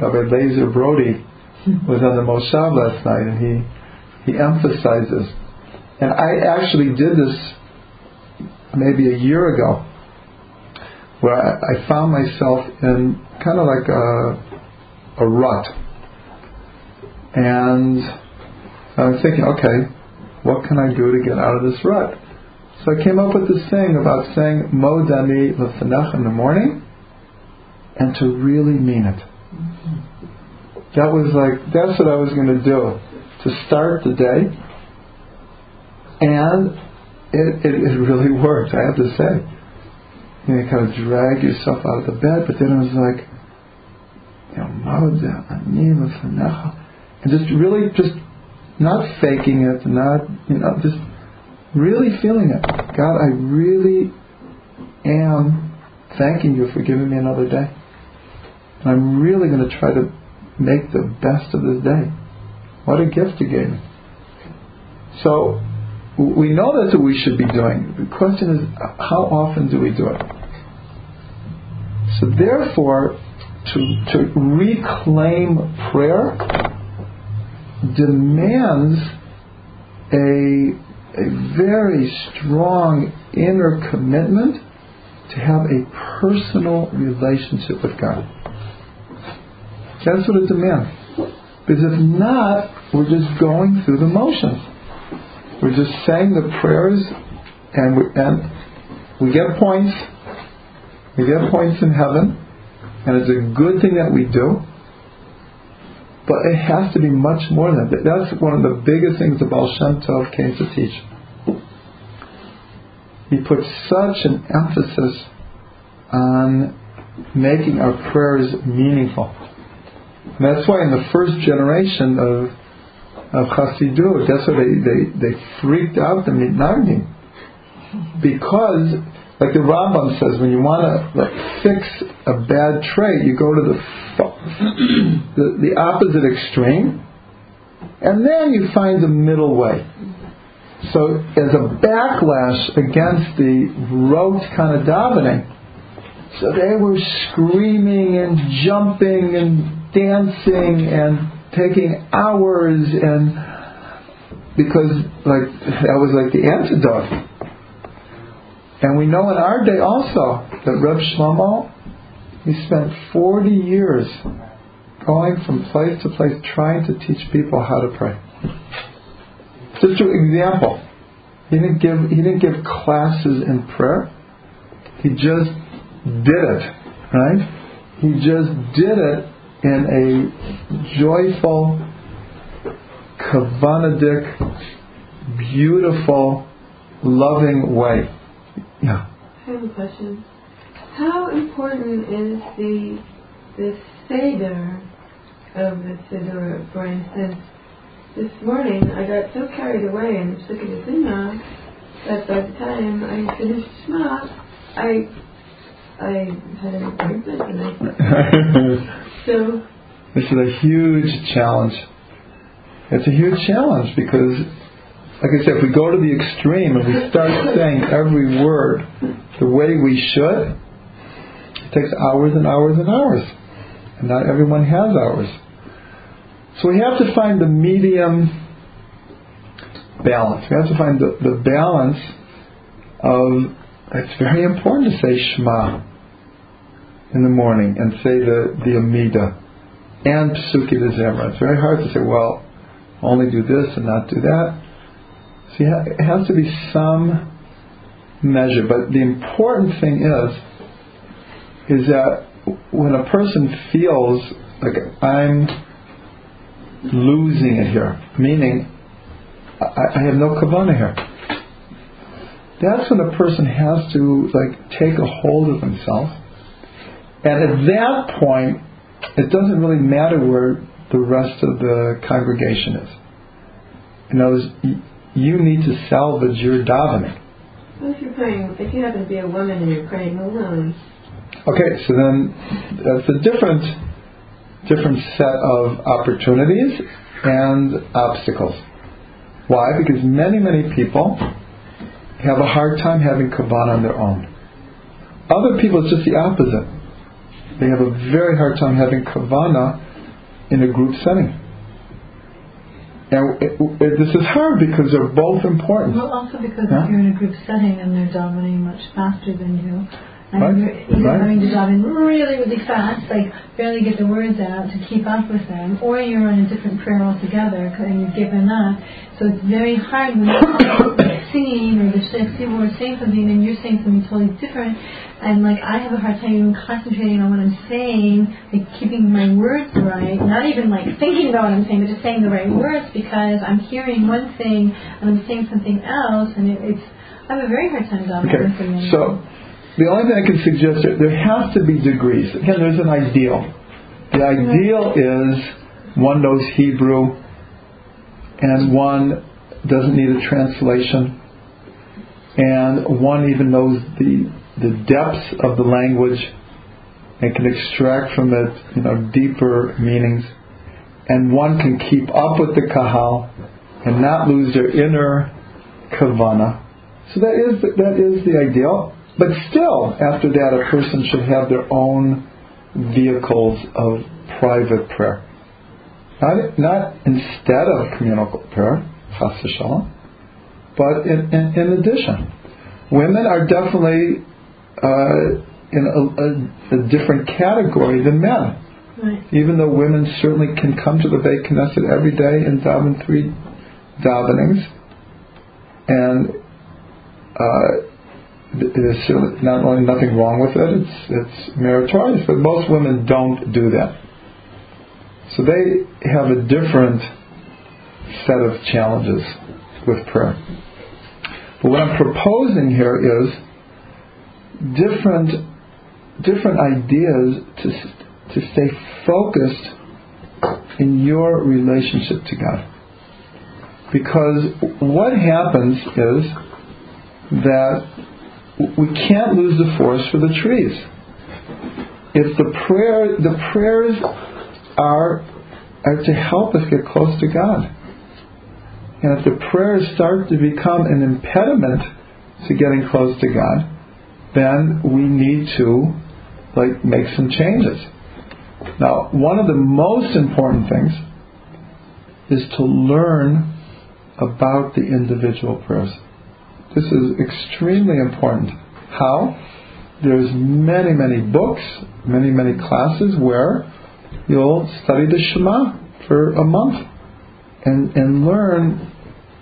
Rabbi Lazer Brody was on the Moshav last night and he he emphasizes and I actually did this maybe a year ago, where I, I found myself in kind of like a, a rut. And I was thinking, okay, what can I do to get out of this rut? So I came up with this thing about saying Modani Lefenech in the morning and to really mean it. That was like, that's what I was going to do. To start the day and it, it, it really [laughs] worked, I have to say. You, know, you kind of drag yourself out of the bed, but then I was like, you know, and just really just not faking it, not, you know, just really feeling it. God, I really am thanking you for giving me another day. And I'm really going to try to make the best of this day. What a gift you gave me. So, we know that's what we should be doing. The question is, how often do we do it? So therefore, to, to reclaim prayer demands a, a very strong inner commitment to have a personal relationship with God. That's what it demands. Because if not, we're just going through the motions. We're just saying the prayers, and we, and we get points. We get points in heaven, and it's a good thing that we do. But it has to be much more than that. That's one of the biggest things the Baal Shem Tov came to teach. He put such an emphasis on making our prayers meaningful. And that's why in the first generation of of Chassidut. That's why they, they, they freaked out the Mitnagdim. Because, like the Rambam says, when you want to like, fix a bad trait, you go to the, [clears throat] the, the opposite extreme, and then you find the middle way. So, as a backlash against the rote kind of davening, so they were screaming and jumping and dancing and taking hours and because like that was like the antidote. And we know in our day also that Reb Shlomo he spent 40 years going from place to place trying to teach people how to pray. Just an example, he didn't give he didn't give classes in prayer. He just did it, right? He just did it in a joyful, kavanadik, beautiful, loving way. Yeah. I have a question. How important is the the seder of the siddur? For instance, this morning I got so carried away in Psuki Zimra that by the time I finished Shema, I I had an appointment and I [laughs] so This is a huge challenge. It's a huge challenge because, like I said, if we go to the extreme and we start saying every word the way we should, it takes hours and hours and hours. And not everyone has hours. So we have to find the medium balance. We have to find the, the balance of, it's very important to say Shema in the morning and say the, the Amida and Psuki de Zimra. It's very hard to say, well, only do this and not do that. Ha- it has to be some measure. But the important thing is, is that when a person feels like I'm losing it here, meaning I, I have no kavana here, that's when a person has to like take a hold of himself. And at that point, it doesn't really matter where the rest of the congregation is. In other words, you need to salvage your davening. what if you're praying if you happen to be a woman and you're praying alone? Okay, so then that's a different different set of opportunities and obstacles. Why? Because many, many people have a hard time having kavana on their own. Other people, it's just the opposite. They have a very hard time having kavana in a group setting. And it, it, this is hard because they're both important. Well, also because Yeah. if you're in a group setting and they're davening much faster than you, and Right, you're either right. having to daven really, really fast, like barely get the words out to keep up with them, or you're on a different prayer altogether and you've given up. So it's very hard when [coughs] you're singing or the Seymour is saying something and you're saying something totally different. And like I have a hard time even concentrating on what I'm saying, like keeping my words right, not even like thinking about what I'm saying, but just saying the right words because I'm hearing one thing and I'm saying something else, and it, it's I have a very hard time davening Okay, so the only thing I can suggest is there has to be degrees. Again, there's an ideal. The mm-hmm. ideal is one knows Hebrew and one doesn't need a translation and one even knows the the depths of the language and can extract from it you know deeper meanings and one can keep up with the kahal and not lose their inner kavana so that is that is the ideal. But still, after that, a person should have their own vehicles of private prayer. Not, not instead of communal prayer, chas but in, in, in addition. Women are definitely uh, in a, a, a different category than men. Right. Even though women certainly can come to the Beit Knesset every day and daven three davenings, and uh, there's certainly not only nothing wrong with it, it's it's meritorious, but most women don't do that. So they have a different set of challenges with prayer. But what I'm proposing here is different different ideas to to stay focused in your relationship to God. Because what happens is that we can't lose the forest for the trees. If the prayer the prayers are are to help us get close to God. And if the prayers start to become an impediment to getting close to God, then we need to like make some changes. Now, one of the most important things is to learn about the individual person. This is extremely important. How? There's many, many books, many, many classes where you'll study the Shema for a month and, and learn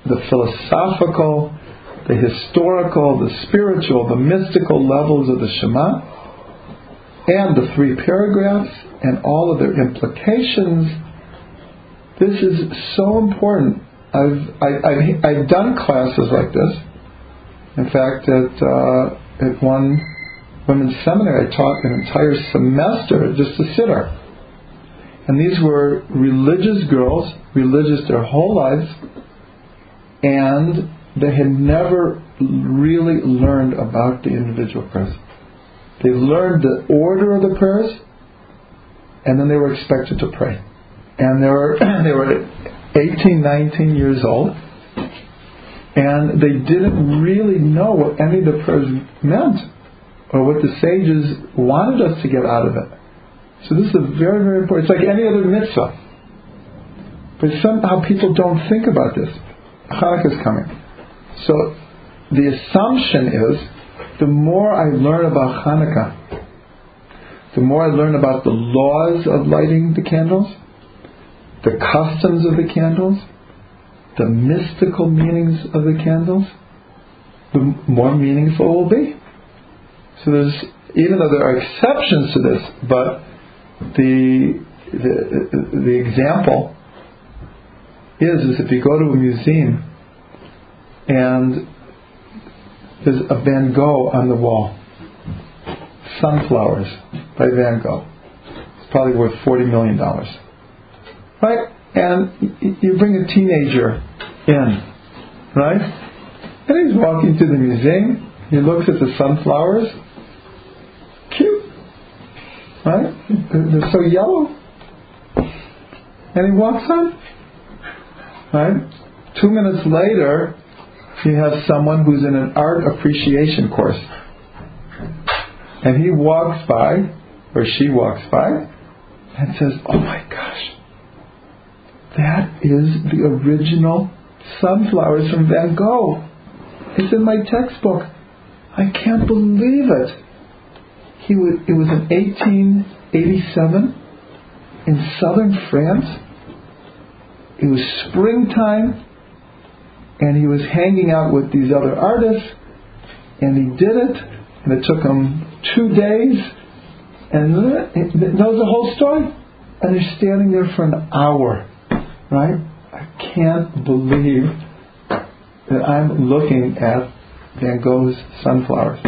the philosophical, the historical, the spiritual, the mystical levels of the Shema and the three paragraphs and all of their implications. This is so important. I've, I, I've, I've done classes like this. In fact, at, uh, at one, women's seminary, I taught an entire semester just to siddur. And these were religious girls, religious their whole lives, and they had never really learned about the individual prayers. They learned the order of the prayers, and then they were expected to pray. And they were [clears throat] they were 18, 19 years old, and they didn't really know what any of the prayers meant, or what the sages wanted us to get out of it. So this is a very, very important. It's like any other mitzvah. But somehow people don't think about this. Hanukkah is coming. So the assumption is the more I learn about Hanukkah, the more I learn about the laws of lighting the candles, the customs of the candles, the mystical meanings of the candles, the more meaningful it will be. So there's, even though there are exceptions to this, but the, the, the example is, is if you go to a museum and there's a Van Gogh on the wall, Sunflowers by Van Gogh. It's probably worth $40 million. Right? And you bring a teenager in, right? And he's walking to the museum. He looks at the sunflowers. Cute. Right? They're so yellow. And he walks on. Right? Two minutes later, you have someone who's in an art appreciation course. And he walks by, or she walks by, and says, Oh my gosh, that is the original sunflowers from Van Gogh. It's in my textbook. I can't believe it. He was, it was in 1887 in southern France. It was springtime, and he was hanging out with these other artists, and he did it, and it took him two days, and that was the whole story. And they're standing there for an hour, right? I can't believe that I'm looking at Van Gogh's sunflowers.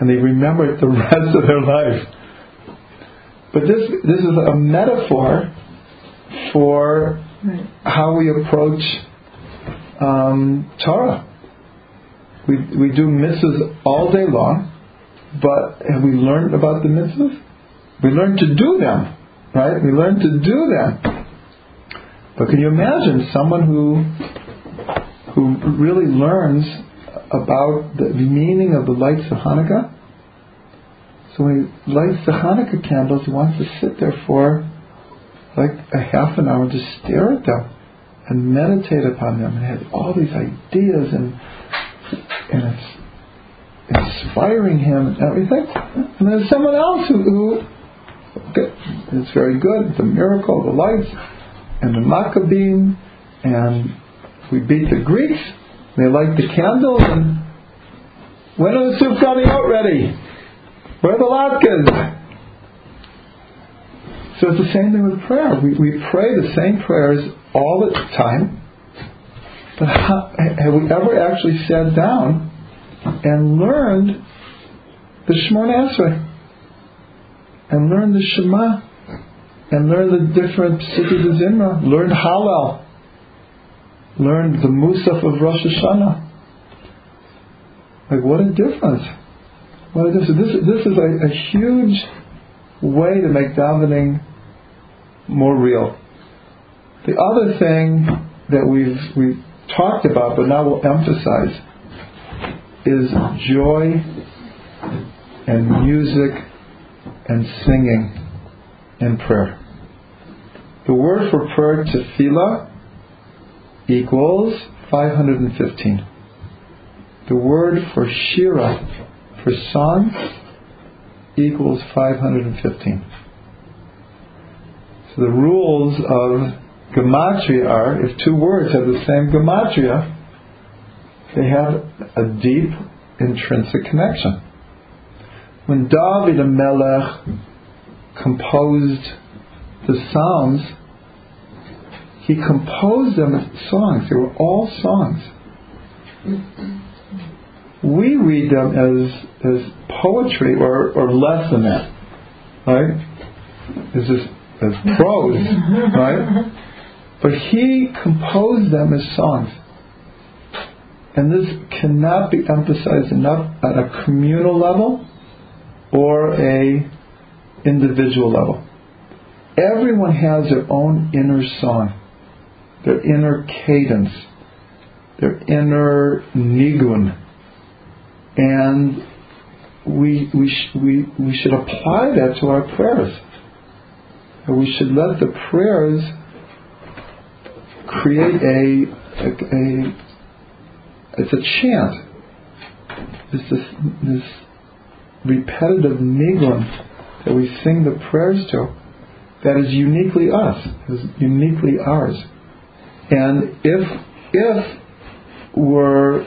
And they remember it the [laughs] rest of their life. But this, this is a metaphor for how we approach um, Torah. We, we do mitzvahs all day long, but have we learned about the mitzvahs? We learn to do them, right? We learn to do them. But can you imagine someone who who really learns about the meaning of the lights of Hanukkah? So when he lights the Hanukkah candles, he wants to sit there for like a half an hour just stare at them and meditate upon them and have all these ideas and and it's inspiring him and everything. And there's someone else who, who it's very good, the miracle, the lights, and the Maccabim, and we beat the Greeks. They light the candles, and when are the Sufganiyot ready? Where are the latkes? So it's the same thing with prayer. We, we pray the same prayers all the time, but how, have we ever actually sat down and learned the Shemona Esrei, and learned the Shema, and learned the different Psuki Zimra, learned Hallel, learned the Musaf of Rosh Hashanah. Like what a difference! What a difference! This, this is a, a huge way to make davening more real. The other thing that we've we've talked about, but now we'll emphasize, is joy and music and singing and prayer. The word for prayer, tefillah, equals 515. The word for shira, for song, equals 515. So the rules of gematria are, if two words have the same gematria, they have a deep intrinsic connection. When David Melech composed the Psalms, he composed them as songs. They were all songs. we read them as as poetry or, or less than that. Right? This as prose, right? But he composed them as songs. And this cannot be emphasized enough at a communal level or a individual level. Everyone has their own inner song, their inner cadence, their inner nigun. And we, we, sh- we, we should apply that to our prayers. And we should let the prayers create a, a, a it's a chant. It's this, this repetitive nigun that we sing the prayers to that is uniquely us, is uniquely ours. And if if we're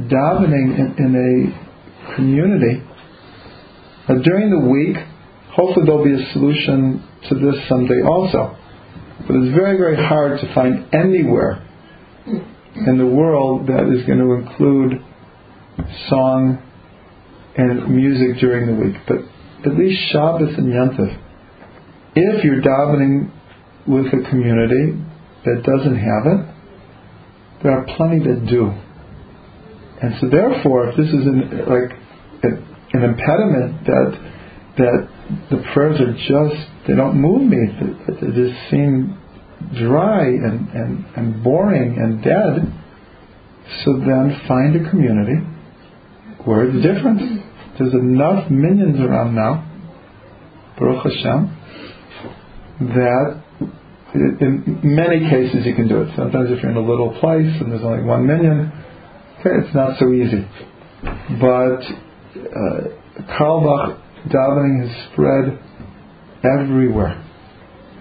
davening in, in a community during the week, hopefully there'll be a solution to this someday also. But it's very, very hard to find anywhere in the world that is going to include song and music during the week. But at least Shabbos and Yantif, if you're davening with a community that doesn't have it, there are plenty that do. And so therefore, if this is an, like an, an impediment that that the prayers are just they don't move me, they, they just seem dry and, and, and boring and dead, so then find a community where it's different. There's enough minyans around now, Baruch Hashem, that in many cases you can do it. Sometimes if you're in a little place and there's only one minyan, okay, it's not so easy. But uh, Carlebach davening has spread everywhere.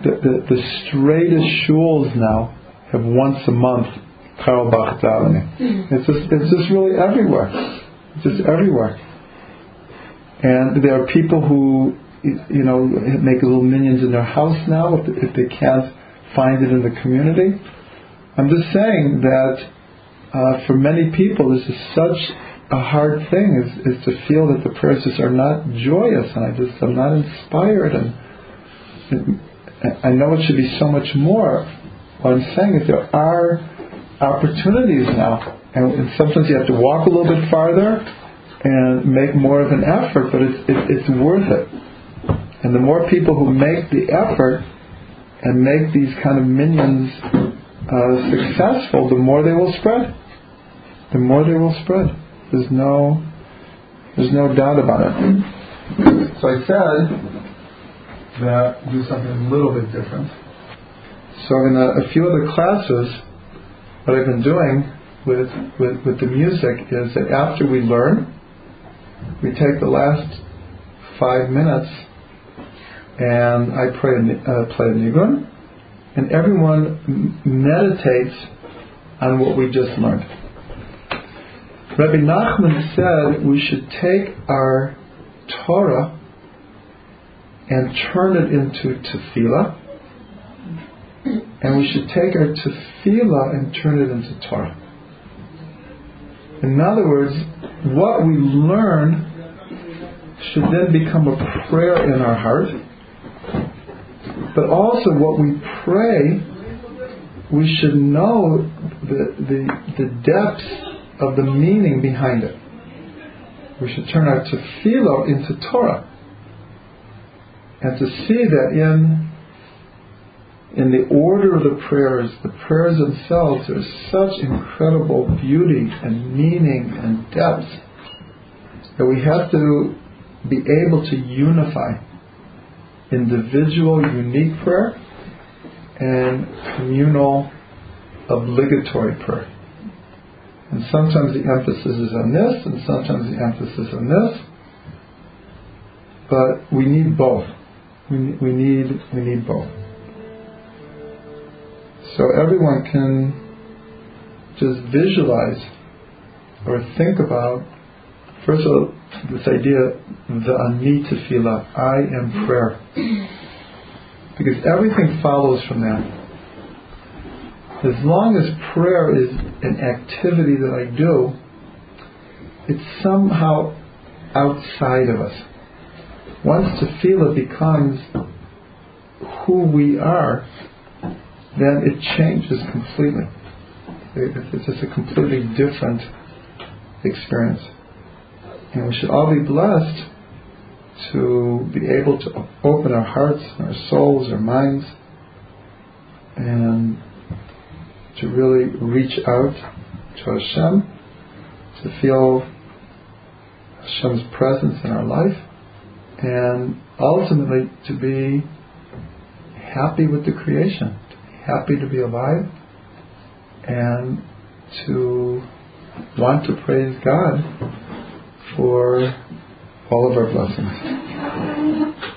The, the, the straightest shuls now have once a month Carlebach davening. It's just, it's just really everywhere. It's just everywhere. And there are people who, you know, make little minyans in their house now if, if they can't find it in the community. I'm just saying that uh, for many people, this is such a hard thing is, is to feel that the prayers just are not joyous and I just I'm not inspired and, and I know it should be so much more. What I'm saying is there are opportunities now and, and sometimes you have to walk a little bit farther and make more of an effort, but it's, it, it's worth it. And the more people who make the effort and make these kind of minyans uh, successful, the more they will spread. The more they will spread. There's no, there's no doubt about it. So I said that do something a little bit different. So in a, a few other classes, what I've been doing with, with, with the music is that after we learn, we take the last five minutes and I pray, uh, play a nigun, and everyone meditates on what we just learned. Rabbi Nachman said we should take our Torah and turn it into tefillah, and we should take our tefillah and turn it into Torah. In other words, what we learn should then become a prayer in our heart, but also what we pray, we should know the, the, the depths of the meaning behind it. We should turn our tefillah into Torah. And to see that in in the order of the prayers, the prayers themselves, there's such incredible beauty and meaning and depth that we have to be able to unify individual, unique prayer and communal, obligatory prayer. And sometimes the emphasis is on this, and sometimes the emphasis on this. But we need both. We, we need we need both. So everyone can just visualize or think about first of all this idea the ani tefillah, I am prayer. Because everything follows from that as long as prayer is an activity that I do, it's somehow outside of us. Once it becomes who we are, then it changes completely. It's just a completely different experience. And we should all be blessed to be able to open our hearts, our souls, our minds, and to really reach out to Hashem, to feel Hashem's presence in our life, and ultimately to be happy with the creation, to be happy to be alive, and to want to praise God for all of our blessings.